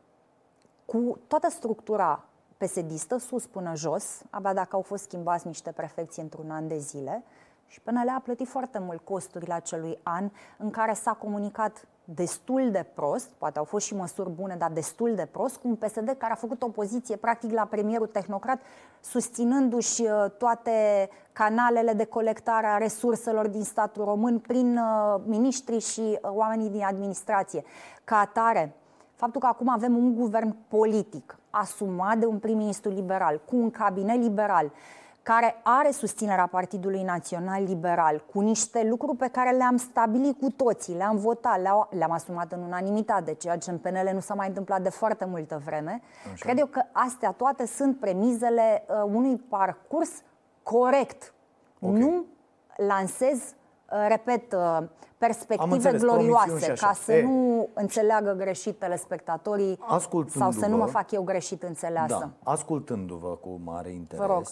cu toată structura pesedistă, sus până jos, abia dacă au fost schimbați niște prefecții într-un an de zile, uh, și PNL a plătit foarte mult costurile acelui an în care s-a comunicat destul de prost, poate au fost și măsuri bune, dar destul de prost, cu un PSD care a făcut opoziție practic la premierul tehnocrat, susținându-și uh, toate canalele de colectare a resurselor din statul român prin uh, miniștri și uh, oamenii din administrație. Ca atare, faptul că acum avem un guvern politic asumat de un prim-ministru liberal, cu un cabinet liberal, care are susținerea Partidului Național Liberal, cu niște lucruri pe care le-am stabilit cu toții, le-am votat, le-am asumat în unanimitate, ceea ce în PNL nu s-a mai întâmplat de foarte multă vreme. Așa. Cred eu că astea toate sunt premizele uh, unui parcurs corect. Okay. Nu lansez, uh, repet, uh, perspective înțeles, glorioase, ca să e. nu înțeleagă greșit telespectatorii sau să nu mă fac eu greșit înțeleasă. Da, ascultându-vă cu mare interes. Vă rog.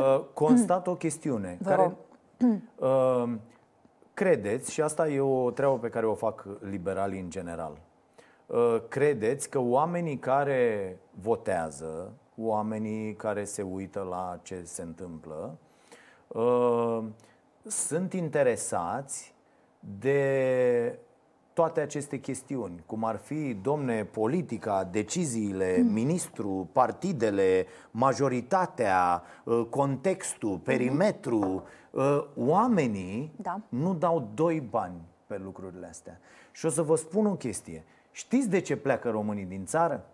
Uh, constat o chestiune Vă care uh, credeți, și asta e o treabă pe care o fac liberalii în general, uh, credeți că oamenii care votează, oamenii care se uită la ce se întâmplă, uh, sunt interesați de toate aceste chestiuni, cum ar fi, domne, politica, deciziile, mm. ministru, partidele, majoritatea, uh, contextul, mhm. perimetru, mm. oamenii da. nu dau doi bani pe lucrurile astea. Și o să vă spun o chestie. Știți de ce pleacă românii din țară?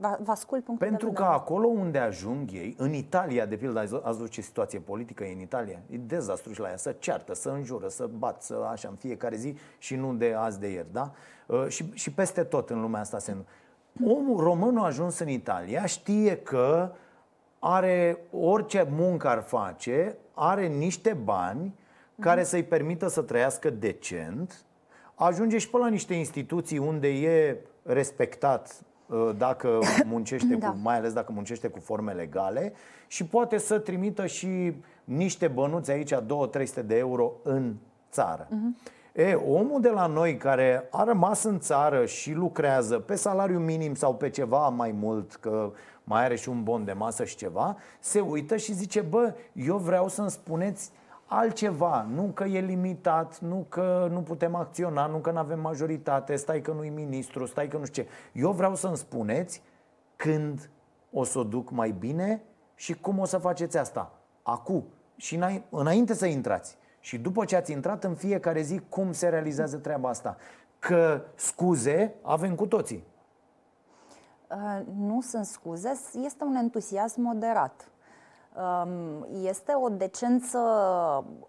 Vă, vă ascult punctul Pentru că acolo unde ajung ei, în Italia, de pildă, ați văzut ce situație politică e în Italia? E dezastru și la ea, să ceartă, să înjură, să bat, să așa în fiecare zi și nu de azi de ieri, da? Uh, și, și peste tot în lumea asta se... Omul românul a ajuns în Italia știe că are orice muncă ar face, are niște bani care să-i permită să trăiască decent, ajunge și pe la niște instituții unde e respectat Uh, dacă [coughs] muncește da. cu, mai ales dacă muncește cu forme legale și poate să trimită și niște bănuți aici, 2-300 de euro în țară. Uh-huh. E, omul de la noi care a rămas în țară și lucrează pe salariu minim sau pe ceva mai mult, că mai are și un bon de masă și ceva, se uită și zice, bă, eu vreau să-mi spuneți altceva, nu că e limitat, nu că nu putem acționa, nu că nu avem majoritate, stai că nu-i ministru, stai că nu știu ce. Eu vreau să-mi spuneți când o să o duc mai bine și cum o să faceți asta. Acum și înainte să intrați. Și după ce ați intrat în fiecare zi, cum se realizează treaba asta? Că scuze avem cu toții. Uh, nu sunt scuze, este un entuziasm moderat. Este o decență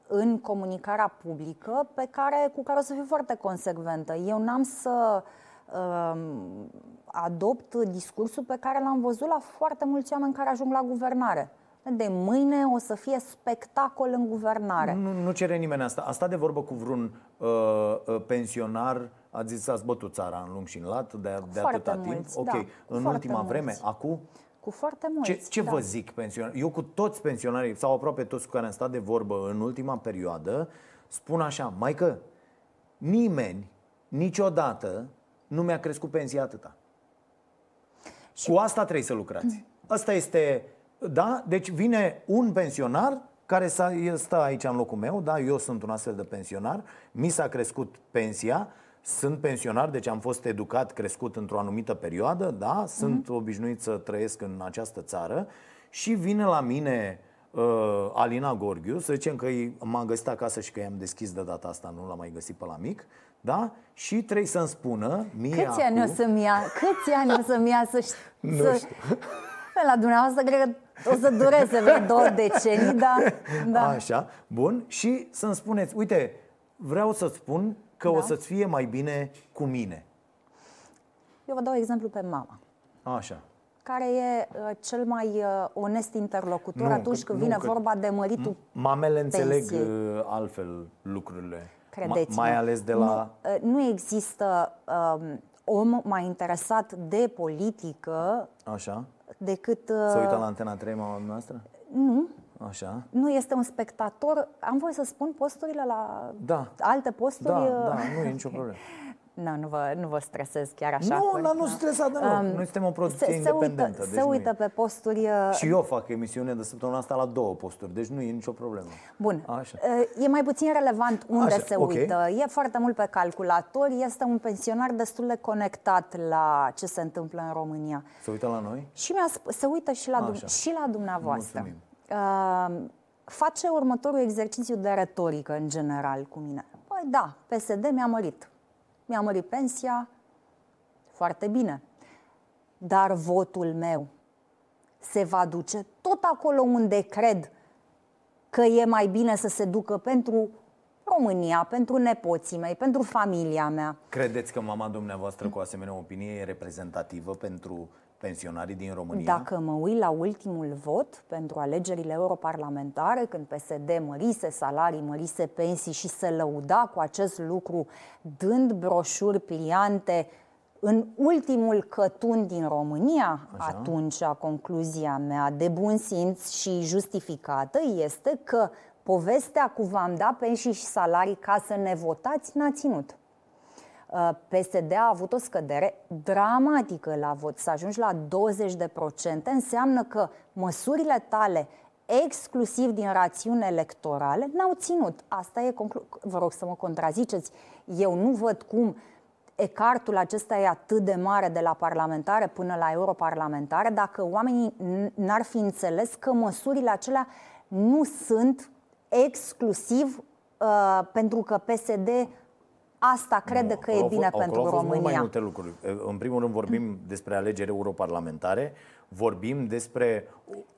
în comunicarea publică pe care, cu care o să fiu foarte consecventă. Eu n-am să adopt discursul pe care l-am văzut la foarte mulți oameni care ajung la guvernare. De mâine o să fie spectacol în guvernare. Nu, nu cere nimeni asta. A stat de vorbă cu vreun uh, uh pensionar, a zis să ați bătut țara în lung și în lat de, de atâta mulți, timp. Ok, da, în ultima mulți. vreme, acum cu foarte mulți. Ce, ce da. vă zic pensionarii? Eu cu toți pensionarii, sau aproape toți cu care am stat de vorbă în ultima perioadă, spun așa, mai că nimeni niciodată nu mi-a crescut pensia atâta. Și... Cu asta trebuie să lucrați. Asta este, da? Deci vine un pensionar care stă aici în locul meu, da? Eu sunt un astfel de pensionar, mi s-a crescut pensia, sunt pensionar, deci am fost educat, crescut într-o anumită perioadă, da, sunt mm-hmm. obișnuit să trăiesc în această țară și vine la mine uh, Alina Gorghiu, să zicem că m-am găsit acasă și că i-am deschis de data asta, nu l-am mai găsit pe la mic, da? Și trebuie să-mi spună mie Câți ani o să-mi ia? Câți ani o să-mi ia să, [laughs] nu să... Știu. [laughs] La dumneavoastră cred că o să dureze vreo [laughs] două decenii, dar... Da. Așa, bun. Și să-mi spuneți, uite, vreau să spun că da. o să-ți fie mai bine cu mine. Eu vă dau exemplu pe mama. Așa. Care e uh, cel mai uh, onest interlocutor nu, atunci când nu, vine că vorba de măritul Mamele înțeleg pensiei. uh, altfel lucrurile. Credeți Mai ales de la... Nu, uh, nu există um, om mai interesat de politică Așa. decât... Uh, Să uită la Antena 3, mama noastră? Nu. Așa. Nu este un spectator. Am voie să spun posturile la Da. alte posturi? Da, uh, da, nu e nicio problemă. Nu, nu vă, nu vă stresez chiar așa. Nu, cu- dar nu stresat deloc. Noi suntem o producție se, se independentă. uită, deci se nu uită e. pe posturi... uh, Și eu fac emisiune de săptămâna asta la două posturi, deci nu e nicio problemă. Bun. Așa. Uh, E mai puțin relevant unde Așa, se ok. uită. E foarte mult pe calculator. Este un pensionar destul de conectat la ce se întâmplă în România. Se uită la noi? Și mi-a sp- se uită și la, dum- Așa. și la dumneavoastră. Mulțumim. Uh, face următorul exercițiu de retorică în general cu mine. Păi da, PSD mi-a mărit. Mi-a mărit pensia, foarte bine. Dar votul meu se va duce tot acolo unde cred că e mai bine să se ducă pentru România, pentru nepoții mei, pentru familia mea. Credeți că mama dumneavoastră cu asemenea opinie e reprezentativă pentru pensionarii din România? Dacă mă uit la ultimul vot pentru alegerile europarlamentare, când PSD mărise salarii, mărise pensii și se lăuda cu acest lucru, dând broșuri pliante în ultimul cătun din România, Așa. atunci concluzia mea de bun simț și justificată este că povestea cu v-am dat pensii și salarii ca să ne votați n-a ținut. Uh, PSD a avut o scădere dramatică la vot. Să ajungi la 20% înseamnă că măsurile tale exclusiv din rațiuni electorale n-au ținut. Asta e conclu... Vă rog să mă contraziceți. Eu nu văd cum ecartul acesta e atât de mare de la parlamentare până la europarlamentare dacă oamenii n- n-ar fi înțeles că măsurile acelea nu sunt exclusiv uh, pentru că PSD asta crede că e Au bine fost- pentru au fost mult mai România. multe lucruri. În primul rând vorbim despre alegeri europarlamentare, vorbim despre...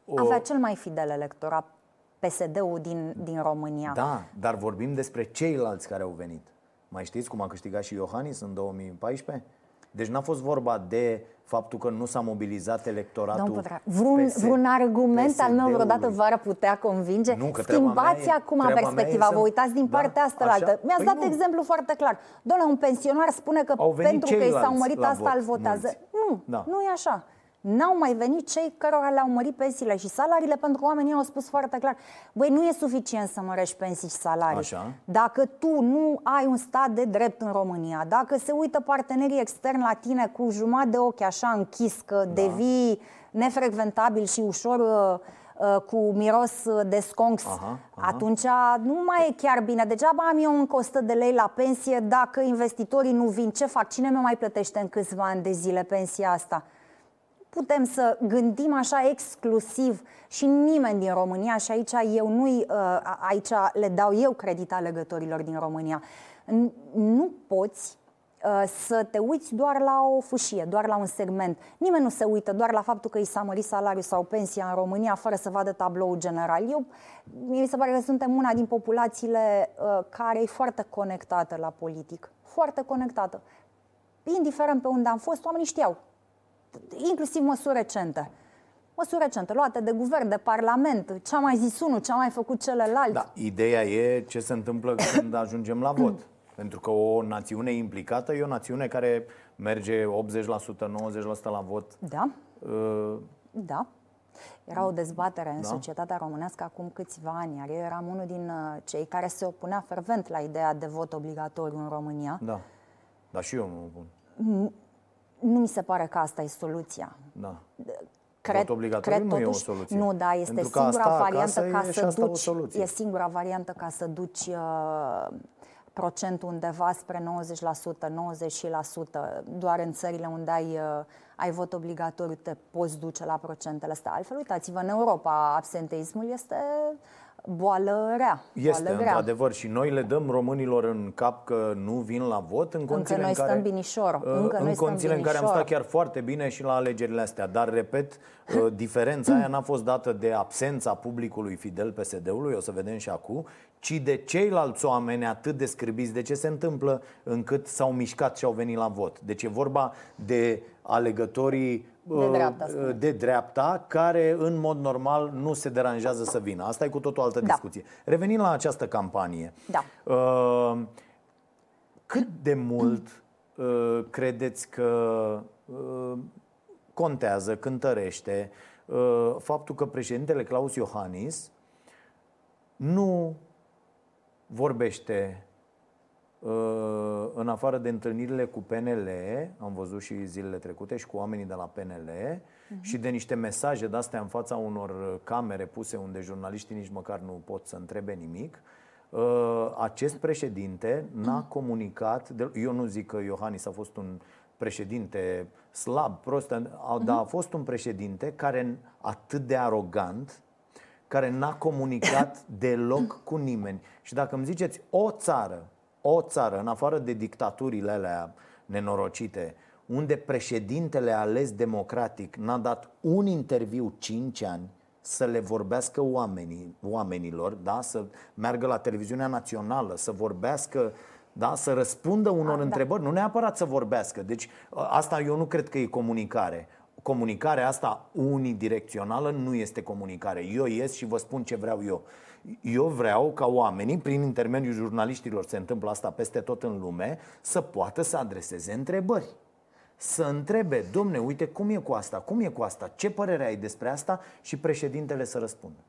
o- Avea cel mai fidel electorat PSD-ul din, din România. Da, dar vorbim despre ceilalți care au venit. Mai știți cum a câștigat și Iohannis în 2014? Deci n-a fost vorba de faptul că nu s-a mobilizat electoratul Domnul Pătra, vreun, PS vreun argument al meu vreodată PSD-ului. v-ar putea convinge? Nu, că treaba mea Schimbați e- acum treaba mea perspectiva, e să- vă uitați din Da, partea asta la așa. altă. Mi-ați Păi dat nu. exemplu foarte clar. Doamne, un pensionar spune că Au venit pentru că i s-au ceilalți mărit la asta vot, îl votează. mulți. Nu, Da. nu e așa. N-au mai venit cei cărora le-au mărit pensiile și salariile pentru că oamenii au spus foarte clar Băi, nu e suficient să mărești pensii și salarii Așa. Dacă tu nu ai un stat de drept în România Dacă se uită partenerii externi la tine cu jumătate de ochi așa închis Că Da. devii nefrecventabil și ușor uh, uh, cu miros uh, de sconx Aha, aha. Atunci nu mai e chiar bine Degeaba am eu încă 100 de lei la pensie Dacă investitorii nu vin, ce fac? Cine mi mai plătește în câțiva ani de zile pensia asta? Putem să gândim așa exclusiv și nimeni din România și aici eu nu aici le dau eu credit alegătorilor din România. N- Nu poți uh, să te uiți doar la o fâșie, doar la un segment. Nimeni nu se uită doar la faptul că i s-a mărit salariul sau pensia în România fără să vadă tabloul general. Eu, mi se pare că suntem una din populațiile uh, care e foarte conectată la politic. Foarte conectată. Indiferent pe unde am fost, oamenii știau inclusiv măsuri recente. Măsuri recente luate de guvern, de parlament, ce a mai zis unul, ce a mai făcut celălalt. Da, ideea e ce se întâmplă [coughs] când ajungem la vot. Pentru că o națiune implicată e o națiune care merge 80%, 90% la vot. Da, Uh, da. Era o dezbatere în Da. societatea românească acum câțiva ani, iar eu eram unul din uh, cei care se opunea fervent la ideea de vot obligatoriu în România. Da. Dar și eu nu o pun. Nu mi se pare că asta e soluția. Da. Cred, obligatoriu cred nu e o totuși, soluție. Nu, da, este Pentru că singura asta variantă acasă ca e și să asta o duci. soluție. E singura variantă ca să duci uh, procentul undeva spre 90%, 90%. Doar în țările unde ai, uh, ai vot obligatoriu te poți duce la procentele astea. Altfel, uitați-vă, în Europa absenteismul este boală rea. Este, boală grea. într-adevăr, și noi le dăm românilor în cap că nu vin la vot în condițiile noi în care, stăm binișor. Uh, Încă în noi condițiile în care am stat chiar foarte bine și la alegerile astea. Dar, repet, uh, [clears throat] diferența aia n-a fost dată de absența publicului fidel PSD-ului, o să vedem și acum, ci de ceilalți oameni atât de scribiți de ce se întâmplă încât s-au mișcat și au venit la vot. Deci e vorba de alegătorii de dreapta, uh, de dreapta care în mod normal nu se deranjează să vină. Asta e cu totul altă da. discuție. Revenind la această campanie. Da. Uh, cât de mult uh, credeți că uh, contează, cântărește uh, faptul că președintele Claus Iohannis nu vorbește uh, în afară de întâlnirile cu PNL, am văzut și zilele trecute și cu oamenii de la PNL uh-huh. și de niște mesaje de astea în fața unor camere puse unde jurnaliștii nici măcar nu pot să întrebe nimic, uh, acest președinte n-a comunicat, de, eu nu zic că Iohannis a fost un președinte slab, prost, uh-huh. dar a fost un președinte care atât de arogant, care n-a comunicat [coughs] deloc cu nimeni. Și dacă îmi ziceți o țară, o țară, în afară de dictaturile alea nenorocite, unde președintele ales democratic n-a dat un interviu 5 ani să le vorbească oamenii, oamenilor, da? să meargă la televiziunea națională, să vorbească da? să răspundă unor A, da. întrebări, da. nu neapărat să vorbească. Deci asta eu nu cred că e comunicare comunicarea asta unidirecțională nu este comunicare. Eu ies și vă spun ce vreau eu. Eu vreau ca oamenii, prin intermediul jurnaliștilor, se întâmplă asta peste tot în lume, să poată să adreseze întrebări. Să întrebe, domne, uite cum e cu asta, cum e cu asta, ce părere ai despre asta și președintele să răspundă.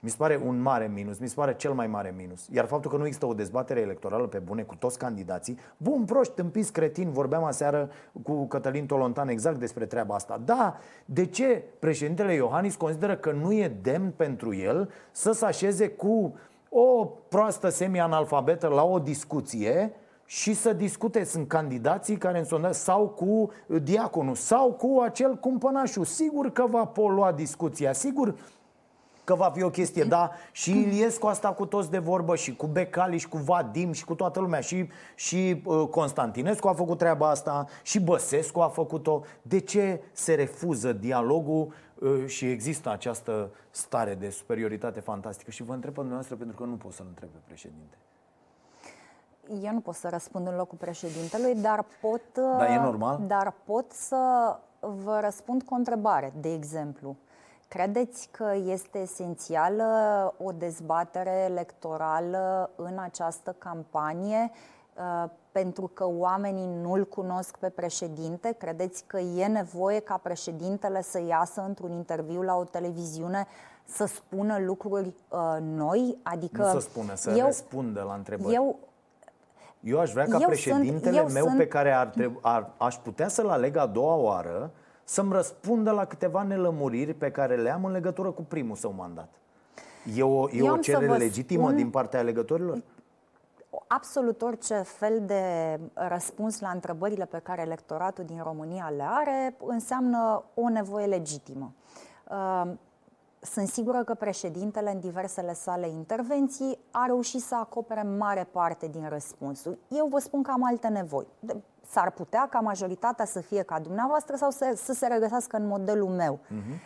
Mi se pare un mare minus, mi se pare cel mai mare minus. Iar faptul că nu există o dezbatere electorală pe bune cu toți candidații, bun, proști, tâmpiți, cretini, vorbeam aseară cu Cătălin Tolontan exact despre treaba asta. Da, de ce președintele Iohannis consideră că nu e demn pentru el să se așeze cu o proastă semi-analfabetă la o discuție și să discute, sunt candidații care în sau cu diaconul, sau cu acel cumpănașul. Sigur că va polua discuția, sigur că va fi o chestie, da, și Iliescu asta cu toți de vorbă și cu Becali și cu Vadim și cu toată lumea și, și uh, Constantinescu a făcut treaba asta și Băsescu a făcut-o. De ce se refuză dialogul uh, și există această stare de superioritate fantastică? Și vă întreb pe dumneavoastră pentru că nu pot să-l întreb pe președinte. Eu nu pot să răspund în locul președintelui, dar pot, da, e normal? dar pot să vă răspund cu o întrebare, de exemplu. Credeți că este esențială o dezbatere electorală în această campanie uh, pentru că oamenii nu-l cunosc pe președinte? Credeți că e nevoie ca președintele să iasă într-un interviu la o televiziune să spună lucruri uh, noi? Adică nu să spună, să eu, răspundă la întrebări. Eu, eu aș vrea ca președintele sunt, meu sunt... pe care ar treb- ar, aș putea să-l aleg a doua oară să-mi răspundă la câteva nelămuriri pe care le am în legătură cu primul său mandat. E o, e o cerere legitimă spun... din partea alegătorilor? Absolut orice fel de răspuns la întrebările pe care electoratul din România le are înseamnă o nevoie legitimă. Uh, sunt sigură că președintele, în diversele sale intervenții, a reușit să acopere mare parte din răspunsuri. Eu vă spun că am alte nevoi s-ar putea ca majoritatea să fie ca dumneavoastră sau să, să se regăsească în modelul meu. Uh-huh.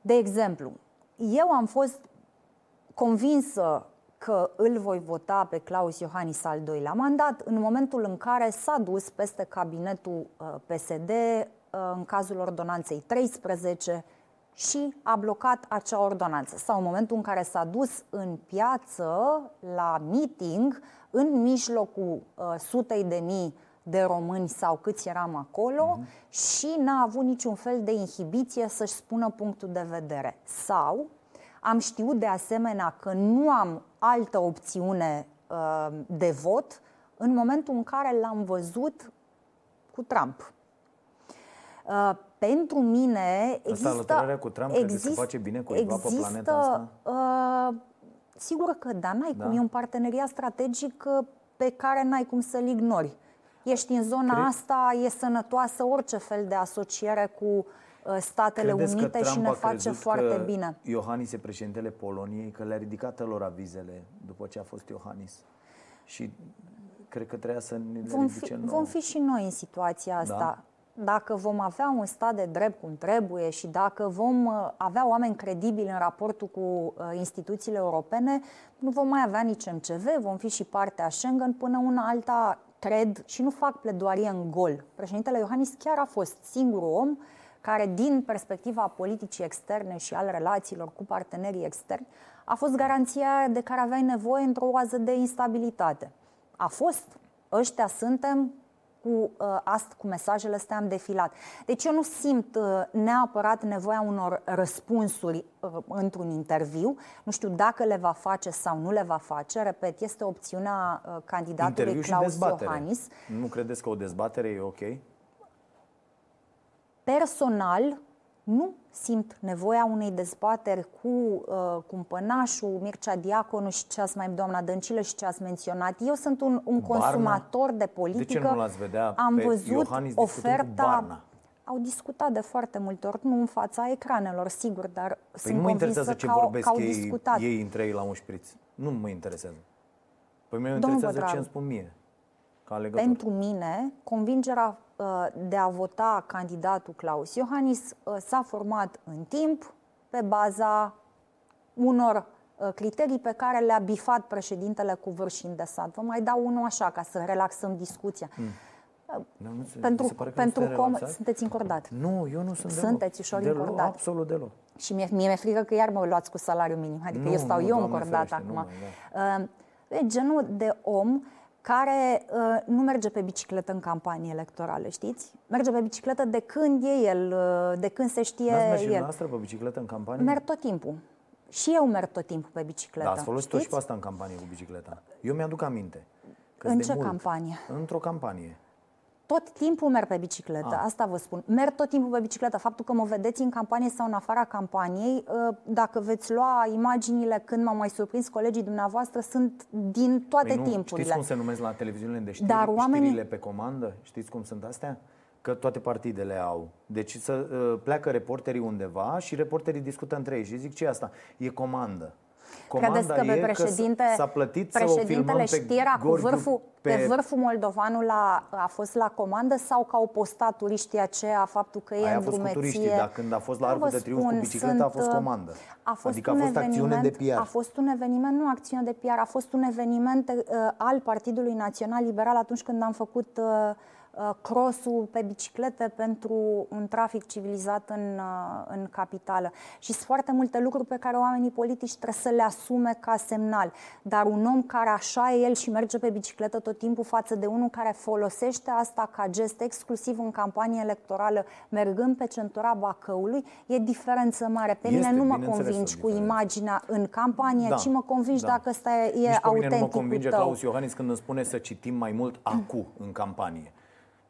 De exemplu, eu am fost convinsă că îl voi vota pe Claus Iohannis al doilea mandat în momentul în care s-a dus peste cabinetul uh, PSD uh, în cazul ordonanței 13 și a blocat acea ordonanță sau în momentul în care s-a dus în piață la meeting în mijlocul uh, sutei de mii de români sau câți eram acolo uh-huh. și n-a avut niciun fel de inhibiție să-și spună punctul de vedere. Sau am știut de asemenea că nu am altă opțiune uh, de vot în momentul în care l-am văzut cu Trump. Uh, pentru mine există... Asta cu Trump există, că face bine cuiva există, pe planeta asta? Uh, sigur că da, n-ai da. cum. E un parteneriat strategic uh, pe care n-ai cum să-l ignori ești în zona Cred... asta, e sănătoasă orice fel de asociere cu uh, uh, Statele Credeți că Unite și Trump ne a face crezut foarte că bine. Iohannis e președintele Poloniei, că le-a ridicat lor avizele după ce a fost Iohannis. Și cred că trebuia să ne le Vom ridice fi, nouă. vom fi și noi în situația asta. Da. Dacă vom avea un stat de drept cum trebuie și dacă vom uh, avea oameni credibili în raportul cu uh, instituțiile europene, nu vom mai avea nici MCV, vom fi și partea Schengen până una alta, cred, și nu fac pledoarie în gol. Președintele Iohannis chiar a fost singurul om care, din perspectiva politicii externe și al relațiilor cu partenerii externi, a fost garanția de care aveai nevoie într-o oază de instabilitate. A fost, ăștia suntem, cu, uh, ast, cu mesajele astea am defilat. Deci eu nu simt uh, neapărat nevoia unor răspunsuri uh, într-un interviu. Nu știu dacă le va face sau nu le va face. Repet, este opțiunea uh, candidatului Interviu și Claus dezbatere. Iohannis. Nu credeți că o dezbatere e ok? Personal, nu simt nevoia unei dezbateri cu uh, cumpănașul, Mircea Diaconu și ce ați mai doamna Dăncilă și ce ați menționat. Eu sunt un, un Barna? consumator de politică. De ce nu l-ați vedea Am pe văzut Iohannis discutând cu oferta. Barna? Au discutat de foarte multe ori, nu în fața ecranelor, sigur, dar Păi sunt nu mă convinsă interesează ce că au, vorbesc că au ei, discutat. ei între ei la un șpriț. Nu mă interesează. Păi mă Domnul interesează ce Vădraru. îmi spun mie, ca alegător. Pentru mine, convingerea uh, de a vota candidatul Claus Iohannis uh, s-a format în timp pe baza unor uh, criterii pe care le-a bifat președintele cu vârf și îndesat. Vă mai dau unul așa, ca să relaxăm discuția. Dar nu se, mi Pentru, se pare că pentru nu com- sunteți relaxat? sunteți încordat. Nu, eu nu sunt Sunteți ușor deloc, încordat. Absolut deloc. Și mie, mie mi-e frică că iar mă luați cu salariu minim. Adică Nu, eu stau nu, eu Doamne încordat ferește, nu acum. mai, Uh, e genul de om care uh, nu merge pe bicicletă în campanie electorale, știți? Merge pe bicicletă de când e el, uh, de când se știe N-ați mers și el. dumneavoastră pe bicicletă în campanie? Merg tot timpul. Și eu merg tot timpul pe bicicletă. Da, ați folosit-o și știți? pe asta în campanie cu bicicleta. Eu mi-aduc aminte. că În de ce mult, campanie? Într-o campanie. Tot timpul merg pe bicicletă, Ah. asta vă spun. Merg tot timpul pe bicicletă. Faptul că mă vedeți în campanie sau în afara campaniei, uh, dacă veți lua imaginile când m-au mai surprins colegii dumneavoastră, sunt din toate Păi nu, timpurile. Știți cum se numesc la televiziunile de știri? Dar oamenii- Știrile pe comandă? Știți cum sunt astea? Că toate partidele au. Deci să uh, pleacă reporterii undeva și reporterii discută între ei și zic ce e asta? E comandă. Credeți că pe e președinte, s-a plătit să o filmăm președintele pe știrea cu Gorghiu vârful, pe... pe vârful moldovanul la, a fost la comandă sau că au postat turiștii aceea faptul că e Aia a în fost cu drumeție? turiștii, dar când a fost la Eu Arcul vă de Triunf cu spun, bicicleta, a fost sunt, uh, comandă. A fost Adică a un fost acțiune de eveniment- PR. A fost un eveniment, nu acțiune de PR, a fost un eveniment uh, al Partidului Național Liberal atunci când am făcut uh, uh, crossul pe biciclete pentru un trafic civilizat în, uh, în capitală. Și sunt foarte multe lucruri pe care oamenii politici trebuie să le asume ca semnal. Dar un om care așa e el și merge pe bicicletă tot timpul față de unul care folosește asta ca gest exclusiv în campanie electorală, mergând pe centura Bacăului, e diferență mare. Pe Este, mine nu mă bineînțeles, convingi o cu diferență. imaginea în campanie, Da, ci mă convingi da. dacă ăsta e, e Nici pe mine nu mă autenticul convinge tău. Claus Iohannis când îmi spune să citim mai mult acu în campanie.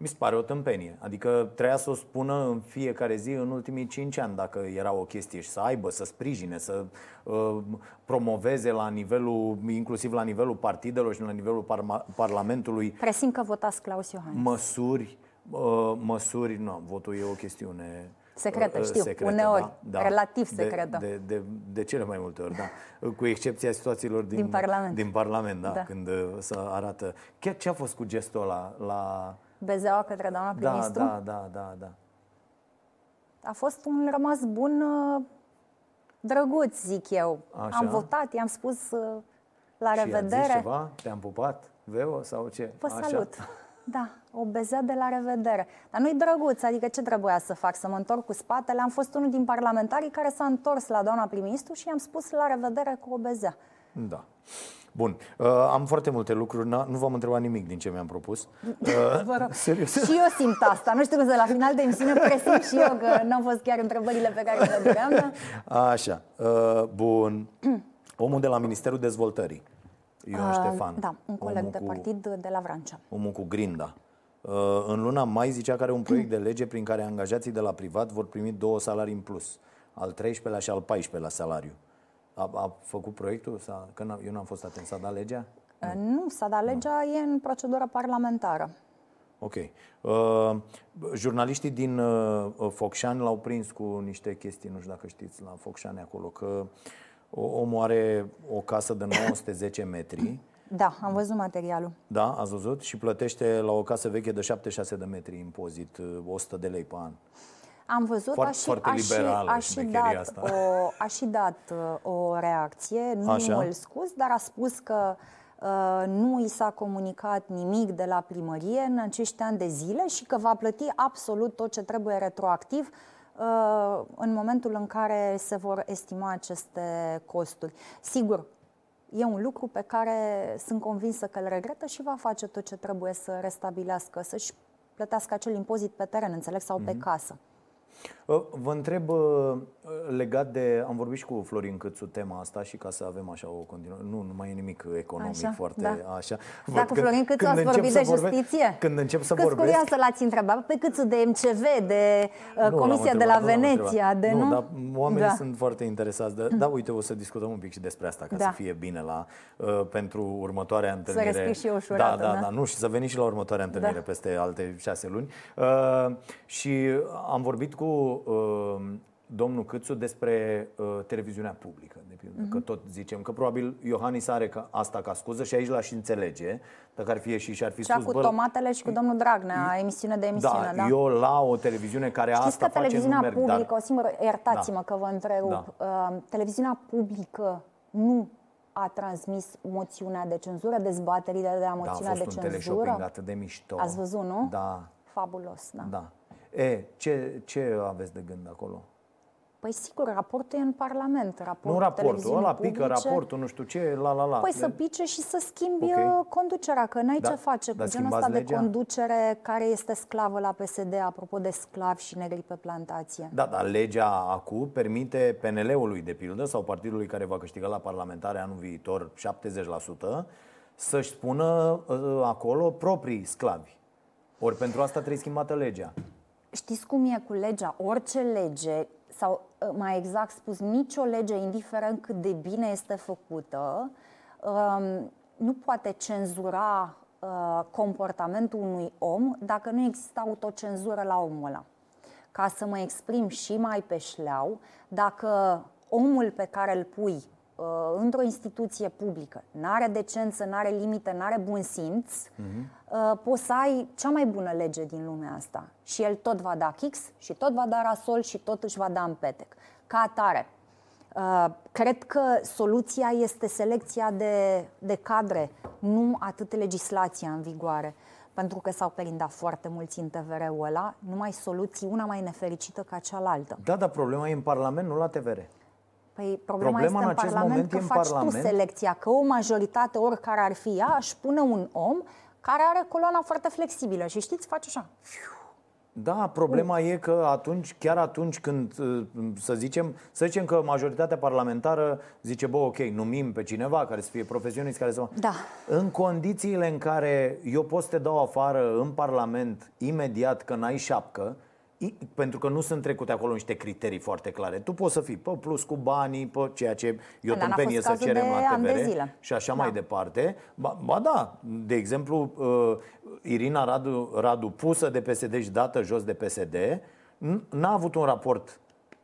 Mi se pare o tâmpenie. Adică treia să o spună în fiecare zi în ultimii cinci ani dacă era o chestie și să aibă, să sprijine, să uh, promoveze la nivelul, inclusiv la nivelul partidelor și la nivelul parma- Parlamentului Presimt că votați Claus Iohannis. măsuri, uh, măsuri, nu, votul e o chestiune Secretă, uh, știu, secretă, uneori, da, relativ de, secretă. De, de, de cele mai multe ori, da. Cu excepția situațiilor din, Din Parlament. Din Parlament, da, Da. când uh, se arată. Chiar ce a fost cu gestul ăla la... Bezeaua către doamna Da, prim-ministru? da, da, da, da. A fost un rămas bun, uh, drăguț, zic eu. Așa. Am votat, i-am spus uh, la Și a zis revedere. ceva? Te-am pupat? Veo sau ce? Vă salut. [laughs] Da, o bezea de la revedere. Dar nu-i drăguț, adică ce trebuia să fac? Să mă întorc cu spatele? Am fost unul din parlamentarii care s-a întors la doamna prim-ministru și i-am spus la revedere cu o bezea. Da. Bun. Uh, am foarte multe lucruri. Na, nu v-am întrebat nimic din ce mi-am propus. Uh, [laughs] Vă rog. [laughs] serios. Și eu simt asta. Nu știu cum să la final de emisiune presimt și eu că n-au fost chiar întrebările pe care le doream. Dar... [laughs] Așa. Uh, bun. [clears throat] Omul de la Ministerul Dezvoltării. Ion Ștefan. Da, un coleg omul de cu, partid de la Vrancea. Omul cu grinda. Uh, în luna mai zicea că are un proiect de lege prin care angajații de la privat vor primi două salarii în plus. Al 13-lea și al 14-lea salariu. A, a făcut proiectul? S-a, că n-am- eu n-am fost atent. S-a dat legea? Nu, s-a dat legea, e în procedură parlamentară. Ok. Uh, jurnaliștii din uh, Focșani l-au prins cu niște chestii, nu știu dacă știți, la Focșani acolo, că omul are o casă de 910 [coughs] metri. Da, am văzut materialul. Da, ați văzut? Și plătește la o casă veche de 76 de metri impozit, 100 uh, de lei pe an. Am văzut, foarte, a și, foarte liberală a și, a și dat, asta. O, a și dat uh, o reacție, nu Așa? îl scuz, dar a spus că uh, nu i s-a comunicat nimic de la primărie în acești ani de zile și că va plăti absolut tot ce trebuie retroactiv uh, în momentul în care se vor estima aceste costuri. Sigur, e un lucru pe care sunt convinsă că îl regretă și va face tot ce trebuie să restabilească, să-și plătească acel impozit pe teren, înțeleg, sau mm-hmm. pe mhm. casă. Uh, vă întreb uh, legat de, am vorbit și cu Florin Câțu tema asta și ca să avem așa o continuare, nu, nu mai e nimic economic așa, foarte da. așa. Dar cu Florin Câțu ați vorbit de vorbe, justiție? Când încep să Câți vorbesc... curioasă l-ați întrebat pe Câțu de MCV, de uh, nu, Comisia de la Veneția, de nu? Nu, dar oamenii da. sunt foarte interesați. De, da, uite, o să discutăm un pic și despre asta, ca da. să fie bine la, uh, pentru următoarea întâlnire. Să și o da, da, da, da, nu, și să veniți și la următoarea întâlnire da. peste alte șase luni. Uh, și am vorbit cu uh, domnul Câțu despre uh, televiziunea publică, de pildă, uh-huh. că tot zicem că probabil Iohannis are ca, asta ca scuză și aici l-aș înțelege, dacă ar fi și și ar fi Cea spus... cu bă, tomatele și cu domnul Dragnea, emisiune de emisiune, da? da? eu la o televiziune care Știți asta că televiziunea face, publică, merg, dar... o singură, iertați-mă da. că vă întrerup, da. uh, televiziunea publică nu a transmis moțiunea de cenzură, dezbaterile de la moțiunea da, a fost de un cenzură. atât de mișto. Ați văzut, nu? Da. Fabulos, da. Da. E, ce, ce aveți de gând acolo? Păi sigur, raportul e în Parlament. Raportul nu raportul, ăla publice. pică raportul, nu știu ce, la la la. Păi să pice și să schimbi okay. Uh, conducerea, că n-ai da, ce face cu genul ăsta legea? de conducere care este sclavă la PSD, apropo de sclavi și negri pe plantație. Da, dar legea acum permite PNL-ului, de pildă, sau partidului care va câștiga la parlamentare anul viitor 70%, să-și spună uh, acolo proprii sclavi. Ori pentru asta trebuie schimbată legea. Știți cum e cu legea? Orice lege sau ă, mai exact spus, nicio lege, indiferent cât de bine este făcută, nu poate cenzura ă, comportamentul unui om dacă nu există autocenzură la omul ăla. Ca să mă exprim și mai pe șleau, dacă omul pe care îl pui uh, într-o instituție publică, n-are decență, n-are limite, n-are bun simț, uh-huh. uh, poți să ai cea mai bună lege din lumea asta. Și el tot va da kix și tot va da rasol și tot își va da în petec. Ca atare, uh, cred că soluția este selecția de, de cadre, nu atât legislația în vigoare pentru că s-au perindat foarte mulți în TVR-ul ăla, numai soluții, una mai nefericită ca cealaltă. Da, dar problema e în Parlament, nu la TVR. Păi problema, problema este în, în Parlament că faci Parlament. tu selecția, că o majoritate, oricare ar fi ea, își pune un om care are coloana foarte flexibilă și știți, face așa. Da, problema uh. e că atunci, chiar atunci când, uh, să zicem, să zicem că majoritatea parlamentară zice, bă, ok, numim pe cineva care să fie profesionist, care să... Da. În condițiile în care eu pot să te dau afară în Parlament imediat că n-ai șapcă, pentru că nu sunt trecute acolo niște criterii foarte clare. Tu poți să fii pe plus cu banii, pe ceea ce eu tâmpenie să cerem la TVR și așa da. mai departe. Ba, ba da, de exemplu, uh, Irina Radu, Radu pusă de PSD și dată jos de PSD, n-a avut un raport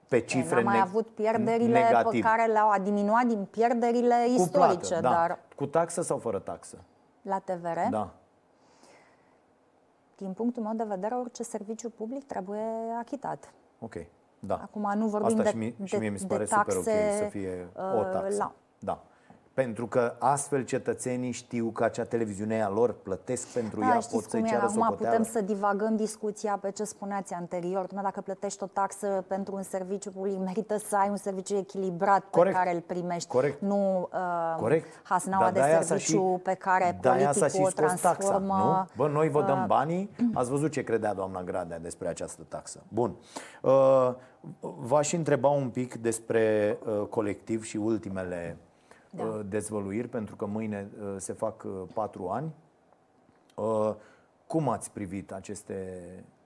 pe cifre N-a mai avut pierderile negativ. pe care le-au diminuat din pierderile cu istorice. Plată, da. dar... Cu taxă sau fără taxă? La TVR? Da. Din punctul meu de vedere, orice serviciu public trebuie achitat. Ok, da. Acum nu vorbim Asta de, și mie, de, și mie mi se pare de taxe, super ok să fie o uh, taxă. La... Da. Pentru că astfel cetățenii știu că acea televiziune a lor, plătesc pentru da, ea, pot să-i ceară Acum putem să divagăm discuția pe ce spuneați anterior. Nu dacă plătești o taxă pentru un serviciu public, merită să ai un serviciu echilibrat Corect. pe care îl primești. Corect. Nu uh, Corect. hasnaua de serviciu și, pe care politicul o transformă. Taxa, nu? Bă, noi vă dăm uh, banii. Ați văzut ce credea doamna Gradea despre această taxă. Bun. Uh, v-aș întreba un pic despre uh, colectiv și ultimele da. Uh, dezvăluiri, pentru că mâine uh, se fac uh, patru ani. Cum ați privit aceste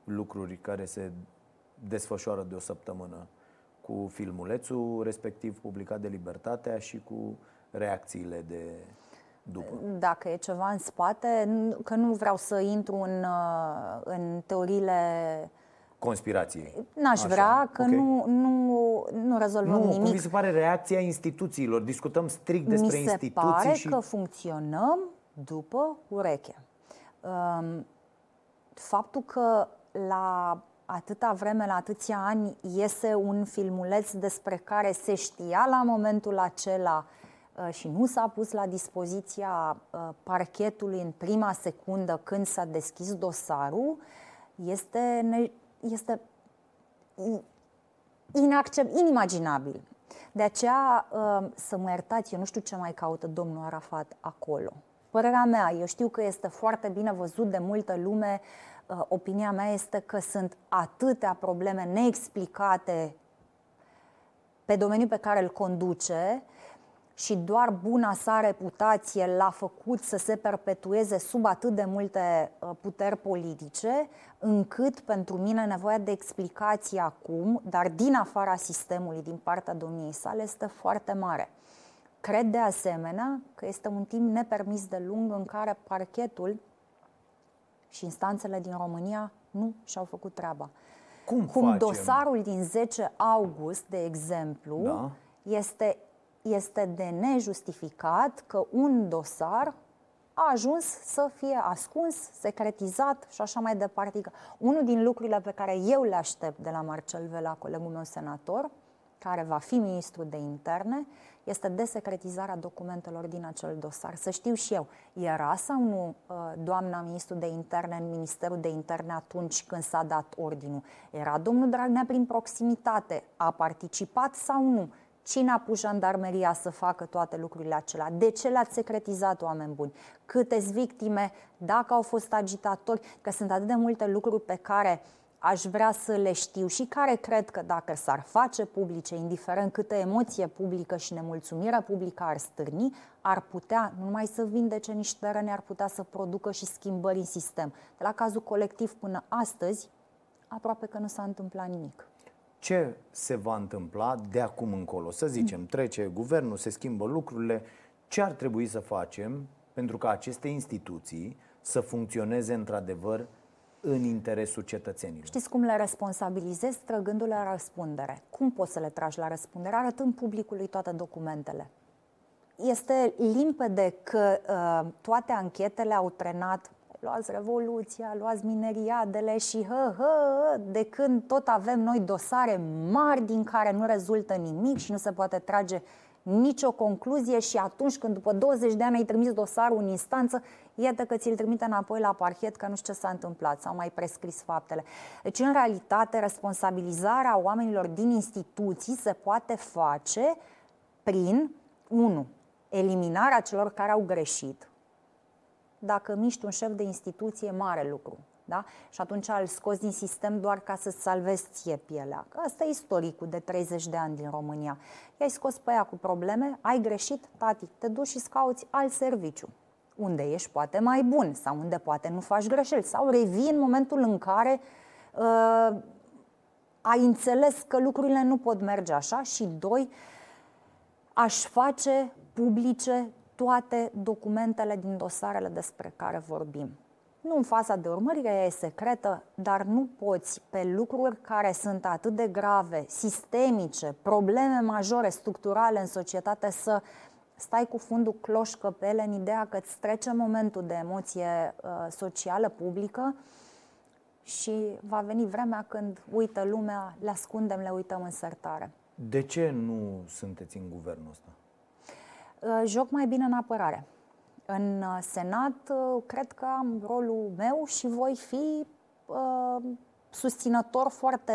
lucruri care se desfășoară de o săptămână cu filmulețul respectiv publicat de Libertatea și cu reacțiile de după. Dacă e ceva în spate, că nu vreau să intru în, în teoriile conspirației. N-aș Așa, vrea, că okay. nu, nu, nu rezolvăm nu, nimic. Cum vi se pare reacția instituțiilor? Discutăm strict despre Mi se instituții pare și... că funcționăm după ureche. Um, faptul că la atâta vreme, la atâția ani, iese un filmuleț despre care se știa la momentul acela uh, și nu s-a pus la dispoziția uh, parchetului în prima secundă când s-a deschis dosarul, este, este inaccept, inimaginabil. De aceea, uh, să mă iertați, eu nu știu ce mai caută domnul Arafat acolo. Părerea mea, eu știu că este foarte bine văzut de multă lume, uh, opinia mea este că sunt atâtea probleme neexplicate pe domeniul pe care îl conduce și doar buna sa reputație l-a făcut să se perpetueze sub atât de multe uh, puteri politice, încât pentru mine nevoia de explicație acum, dar din afara sistemului, din partea domniei sale, este foarte mare. Cred de asemenea că este un timp nepermis de lung în care parchetul și instanțele din România nu și-au făcut treaba. Cum, Cum facem? dosarul din 10 august, de exemplu, da. este, este de nejustificat că un dosar a ajuns să fie ascuns, secretizat și așa mai departe. Unul din lucrurile pe care eu le aștept de la Marcel Vela, colegul meu senator, care va fi ministru de interne, este desecretizarea documentelor din acel dosar. Să știu și eu, era sau nu uh, doamna ministru de interne în Ministerul de Interne atunci când s-a dat ordinul? Era domnul Dragnea prin proximitate? A participat sau nu? Cine a pus jandarmeria să facă toate lucrurile acelea? De ce le-ați secretizat, oameni buni? Câteți victime? Dacă au fost agitatori? Că sunt atât de multe lucruri pe care uh, aș vrea să le știu și care cred că dacă s-ar face publice, indiferent câtă emoție publică și nemulțumire publică ar stârni, ar putea nu numai să vindece niște răni, ar putea să producă și schimbări în sistem. De la cazul colectiv până astăzi, aproape că nu s-a întâmplat nimic. Ce se va întâmpla de acum încolo? Să zicem, trece guvernul, se schimbă lucrurile. Ce ar trebui să facem pentru ca aceste instituții să funcționeze într-adevăr în interesul cetățenilor. Știți cum le responsabilizezi trăgându-le la răspundere? Cum poți să le tragi la răspundere? Arătând publicului toate documentele. Este limpede că uh, toate anchetele au trenat luați revoluția, luați mineriadele și hă, hă, de când tot avem noi dosare mari din care nu rezultă nimic și nu se poate trage nicio concluzie și atunci când după 20 de ani ai trimis dosarul în instanță, iată că ți-l trimite înapoi la parchet că nu știu ce s-a întâmplat sau mai prescris faptele. Deci, în realitate, responsabilizarea oamenilor din instituții se poate face prin, 1. Eliminarea celor care au greșit. Dacă miști un șef de instituție, mare lucru. Da? Și atunci îl scoți din sistem doar ca să-ți salvezi ție pielea. Că asta e istoricul de 30 de ani din România. I-ai scos pe ea cu probleme, ai greșit, tati, te duci și cauți alt serviciu unde ești poate mai bun sau unde poate nu faci greșeli sau revii în momentul în care uh, ai înțeles că lucrurile nu pot merge așa și doi, aș face publice toate documentele din dosarele despre care vorbim. Nu în faza de urmărire, ea e secretă, dar nu poți pe lucruri care sunt atât de grave, sistemice, probleme majore, structurale în societate să stai cu fundul cloșcă pe ele în ideea că îți trece momentul de emoție uh, socială, publică și va veni vremea când uită lumea, le ascundem, le uităm în sertare. De ce nu sunteți în guvernul ăsta? Uh, joc mai bine în apărare. În uh, Senat, uh, cred că am rolul meu și voi fi uh, susținător foarte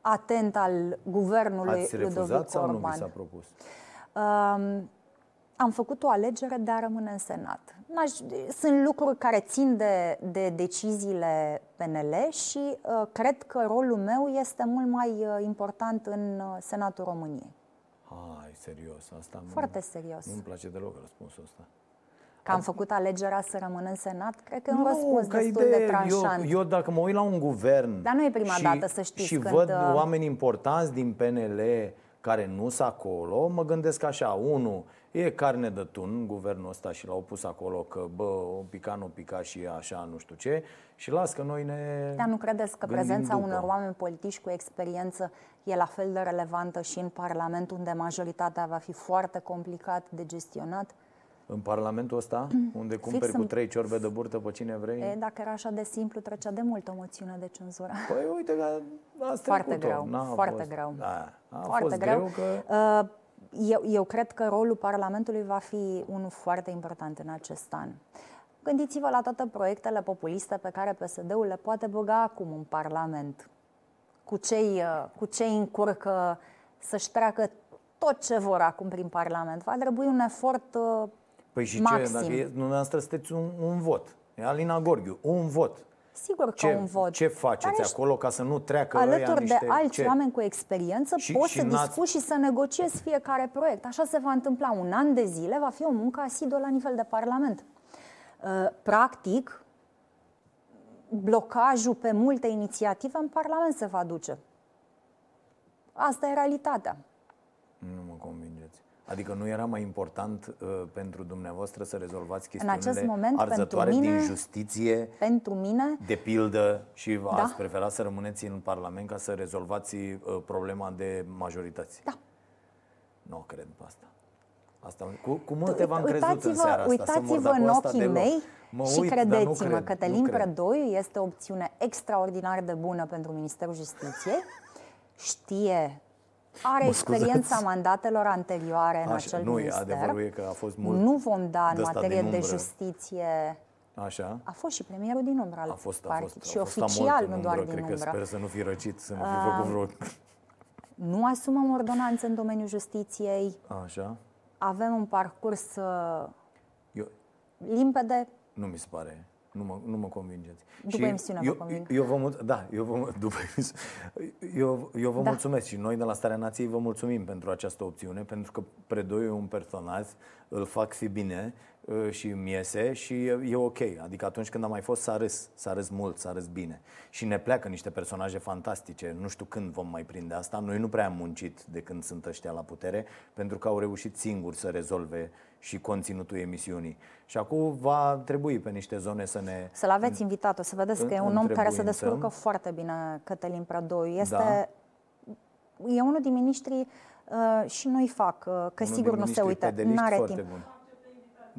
atent al guvernului Ați refuzat Ludovic sau Orban. nu vi s-a propus? Uh, am făcut o alegere de a rămâne în Senat. Sunt lucruri care țin de, de deciziile PNL și uh, cred că rolul meu este mult mai uh, important în uh, Senatul României. Hai, serios, asta Foarte nu, serios. Nu-mi place deloc răspunsul ăsta. Că am făcut alegerea să rămân în Senat, cred că e un nu, răspuns destul idee, de tranșant. Eu, eu dacă mă uit la un guvern Dar nu e prima și, dată, să știți. Și când... văd oameni importanți din PNL care nu sunt acolo, mă gândesc așa, unu, E carne de tun, guvernul ăsta și l-au pus acolo că, bă, o pica, nu pica și așa, nu știu ce. Și las că noi ne Dar nu credeți că gândim prezența după. unor oameni politici cu experiență e la fel de relevantă și în Parlament, unde majoritatea va fi foarte complicat de gestionat? În Parlamentul ăsta, [clears throat] unde cumperi cu în- trei ciorbe de burtă pe cine vrei, E, dacă era așa de simplu, trecea de mult o moțiune de cenzură. Păi uite că ați [laughs] Foarte trecut-o. greu, N-a foarte fost, greu. Da, a Foarte fost greu. greu că... Uh, Eu, eu cred că rolul Parlamentului va fi unul foarte important în acest an. Gândiți-vă la toate proiectele populiste pe care PSD-ul le poate băga acum în Parlament. Cu cei, uh, cu cei încurcă să-și treacă tot ce vor acum prin Parlament. Va trebui un efort uh, Păi și maxim. ce? Dacă e, dumneavoastră sunteți un, un vot. E Alina Gorghiu, un vot. Sigur că Ce, un vot. ce faceți Dar ești acolo ca să nu treacă ăia alături niște... de alți ce? oameni cu experiență, Și- poți și să n-ați- discuți și să negociezi fiecare proiect. Așa se va întâmpla un an de zile, va fi o muncă asiduă la nivel de Parlament. Uh, Practic, blocajul pe multe inițiative în Parlament se va duce. Asta e realitatea. Nu mă convingeți. Adică nu era mai important uh, pentru dumneavoastră să rezolvați În chestiunile acest moment, pentru arzătoare mine- din justiție, Pentru mine, de pildă, și Da. ați prefera să rămâneți în Parlament ca să rezolvați uh, problema de majorități? Da. Nu cred pe asta. Asta, cu, cu multe v-am crezut în uitați-vă, seara asta. să mor, uitați-vă dar cu în asta ochii deloc. mei Mă și uit, dar nu credeți-mă, cred, Cătălin nu cred. Prădoiu este o opțiune extraordinar de bună pentru Ministerul Justiției. Știe, are Mă scuzați. experiența mandatelor anterioare în Așa, acel nu, e, minister. adevărul e că a fost mult Nu vom da în de ăsta materie din de umbră. justiție. Așa? A fost și premierul din umbră al A fost, a partidului. fost, și a fost oficial, amort în nu doar umbră, din cred umbră. că sper să nu fi răcit, să nu fi făcut vreo... Nu asumăm ordonanțe în domeniul justiției. Așa? Avem un parcurs uh, Eu, limpede. nu mi se pare. Nu mă, nu mă convingeți. După emisiune vă eu, conving. Eu vă, mul- da, eu vă, mul- [laughs] după emisiune. Eu, eu vă Da. mulțumesc și noi de la Starea Nației vă mulțumim pentru această opțiune, pentru că Predoiu e un personaj, îl fac fi bine uh, și îmi iese și e, e ok. Adică atunci când a mai fost s-a râs, s-a râs mult, s-a râs bine. Și ne pleacă niște personaje fantastice. Nu știu când vom mai prinde asta. Noi nu prea am muncit de când sunt ăștia la putere, pentru că au reușit singuri să rezolve și conținutul emisiunii. Și acum va trebui pe niște zone să ne Să-l aveți invitat, o să vedeți că e un om care se întrebuințăm. descurcă foarte bine, Cătălin Prădoiu. Este, Da. E unul din miniștrii uh, și nu-i fac, uh, că Unul sigur din nu se miniștrii uită, pedeliști nu are foarte timp. bun.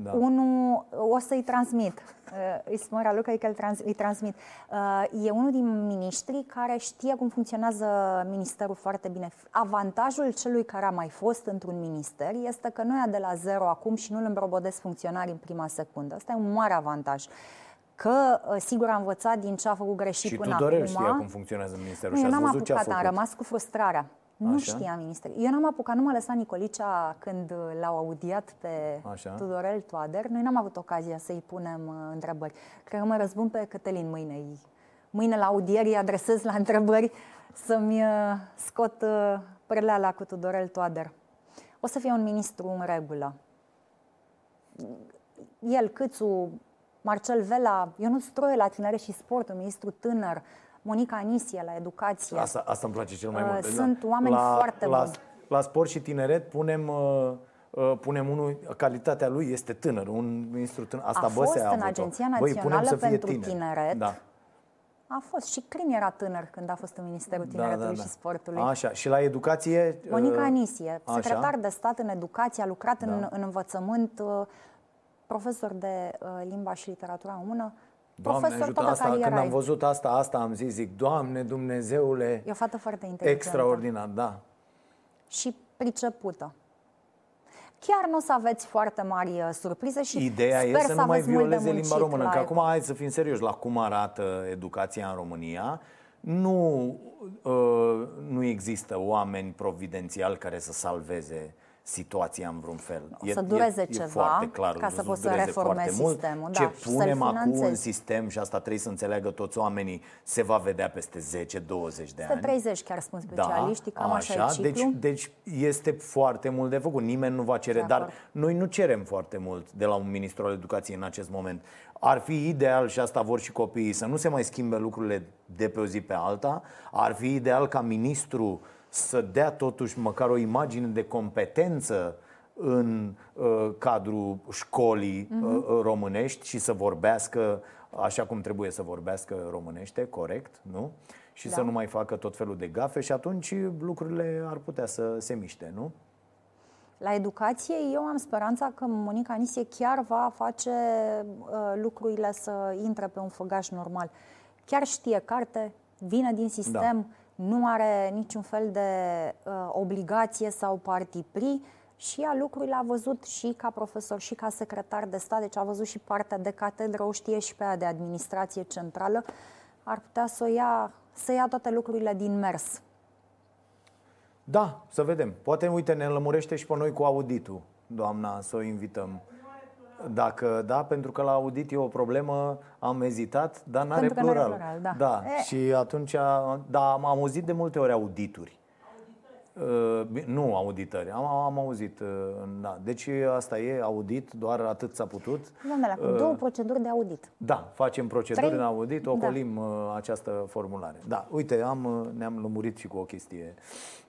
Da. Unul, o să-i transmit, uh, îi spun Raluca că îl trans, îi transmit. Uh, E unul din miniștrii care știe cum funcționează ministerul foarte bine. Avantajul celui care a mai fost într-un minister este că nu ia de la zero acum și nu îl îmbrobodesc funcționarii în prima secundă. Asta e un mare avantaj. Că, uh, sigur, a învățat din ce a făcut greșit Și până Tudorel acum. știa cum funcționează ministerul Nu, și eu ați n-am văzut ce a apucat, făcut. am rămas cu frustrarea. Nu Așa? știa ministrul. Eu n-am apucat, nu m-a lăsat Nicolicea când uh, l-au audiat pe Așa. Tudorel Toader. Noi n-am avut ocazia să-i punem uh, întrebări. Cred că mă răzbun pe Cătălin mâine. Mâine la audieri îi adresez la întrebări să-mi uh, scot uh, preleala cu Tudorel Toader. O să fie un ministru în regulă. El, Câțu, Marcel Vela, Ionut Stroie la tinere și sport, un ministru tânăr, Monica Anisie la educație. Asta, asta îmi place cel mai Uh, mult. sunt oameni la, foarte la, buni. La sport și tineret punem, uh, uh, punem unul, calitatea lui este tânăr, un ministru tânăr. Asta A Băsea fost a în avut-o. Agenția Băi, punem Națională să fie pentru tineri. Tineret. Da. A fost și Crin era tânăr când a fost în Ministerul Tineretului și Sportului. Așa, și la educație... Monica uh, Anisie, așa? secretar de stat în educație, a lucrat în, Da. în învățământ, uh, profesor de uh, limba și literatura română, Doamne profesor ajută, toată asta, când cariera am ei. văzut asta, asta am zis, zic, Doamne Dumnezeule, E o fată foarte inteligentă extraordinar, da. și pricepută. Chiar nu o să aveți foarte mari uh, surprize și Ideea sper e să nu mai aveți mult de violeze limba muncit română. la Că el. acum, hai să fim serioși, la cum arată educația în România, nu, uh, nu există oameni providențiali care să salveze situația în vreun fel. O să dureze e, ceva e foarte clar, ca să o poți să dureze reformezi foarte mult. sistemul, Ce da, și să-l punem acum în finanțezi. sistem, și asta trebuie să înțeleagă toți oamenii, se va vedea peste 10-20 de Peste ani. 30 chiar spun specialiștii, cam așa, e deci, ciclu. deci este foarte mult de făcut. Nimeni nu va cere, De dar acord. noi nu cerem foarte mult de la un ministru al educației în acest moment. Ar fi ideal, și asta vor și copiii, să nu se mai schimbe lucrurile de pe o zi pe alta. Ar fi ideal ca ministru să dea totuși măcar o imagine de competență în uh, cadrul școlii uh, românești și să vorbească așa cum trebuie să vorbească românește, corect, nu? Și Da. să nu mai facă tot felul de gafe și atunci lucrurile ar putea să se miște, nu? La educație, eu am speranța că Monica Nisie chiar va face uh, lucrurile să intre pe un făgaș normal. Chiar știe carte, vine din sistem, da. Nu are niciun fel de uh, obligație sau partipri și a lucrurile a văzut și ca profesor și ca secretar de stat, deci a văzut și partea de catedră, o știe și pe aia de administrație centrală. Ar putea să o ia, să ia toate lucrurile din mers. Da, să vedem. Poate, uite, ne lămurește și pe noi cu auditul, doamna, să o invităm. Dacă da, pentru că la audit e o problemă, am ezitat, dar n-are Pentru că n-are plural. plural, da. da. E. Și atunci, da, am auzit de multe ori audituri. Uh, bi- nu auditări, am, am auzit. uh, Da. Deci asta e audit, doar atât s-a putut. Domnule, acum două proceduri de audit. Da, facem proceduri Trei? în audit, Da. ocolim uh, această formulare. Da, uite, am, uh, ne-am lămurit și cu o chestie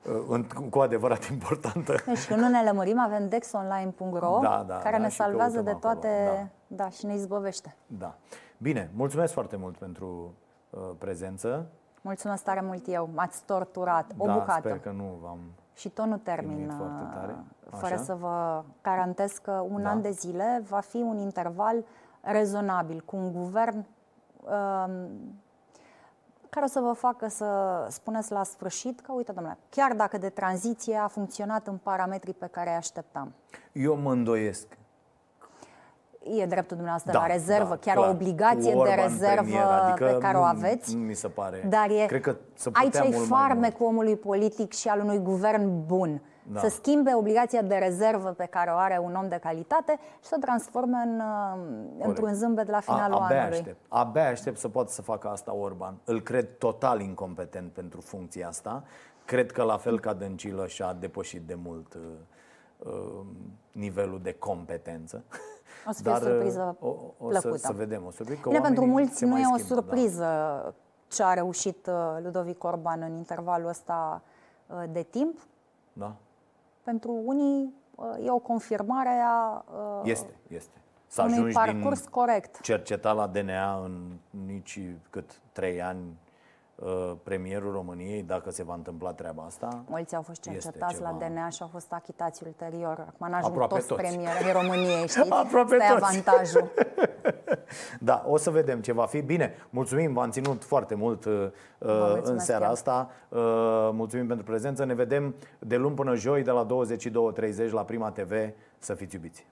uh, în- cu adevărat [laughs] importantă. Deci când nu ne lămurim, avem dexonline.ro Da, da, care da, ne și salvează căutăm de toate, acolo, da. și ne izbăvește. Da. Bine, mulțumesc foarte mult pentru uh, prezență. Mulțumesc tare mult eu, m-ați torturat, o da, bucată. sper că nu v-am... Și tot nu termin, Chinuit foarte uh, tare. fără Așa? să vă garantez că un Da. an de zile va fi un interval rezonabil, cu un guvern um, care o să vă facă să spuneți la sfârșit că, uite, domnule, chiar dacă de tranziție a funcționat în parametrii pe care îi așteptam. Eu mă îndoiesc. E dreptul dumneavoastră Da, la rezervă, da, chiar clar. o obligație Cu Orban de rezervă premier, adică pe care o nu- aveți. Nu mi se pare. Dar e, Cred că să aici putea e mult mai mult. farmecul omului politic și al unui guvern bun. Da. Să schimbe obligația de rezervă pe care o are un om de calitate și să o transforme în, uh, într-un zâmbet la finalul A, abia anului. Aștept. Abia aștept să poată să facă asta Orban. Îl cred total incompetent pentru funcția asta. Cred că la fel ca Dăncilă și-a depășit de mult uh, uh, nivelul de competență. [laughs] O să fie o surpriză o, o plăcută. Să, să vedem, o surpriză. Că Bine, pentru oamenii mulți se nu mai e o schimbă, surpriză ce a reușit uh, Ludovic Orban în intervalul ăsta uh, de timp. Da. da. Pentru unii uh, e o confirmare a uh, Este, este. Să unui ajungi parcurs din corect. cercetat la DNA în nici cât trei ani uh, premierul României, dacă se va întâmpla treaba asta. Mulți au fost Este cercetați la ceva. DNA și au fost achitați ulterior. Acum n-ajung Aproape toți, toți. premieri României, [laughs] știți? Aproape Asta e toți. avantajul. [laughs] Da, o să vedem ce va fi. Bine, mulțumim, v-am ținut foarte mult uh, mulțumesc în seara eu. asta. Uh, mulțumim pentru prezență. Ne vedem de luni până joi de la 22.30 la Prima TV. Să fiți iubiți!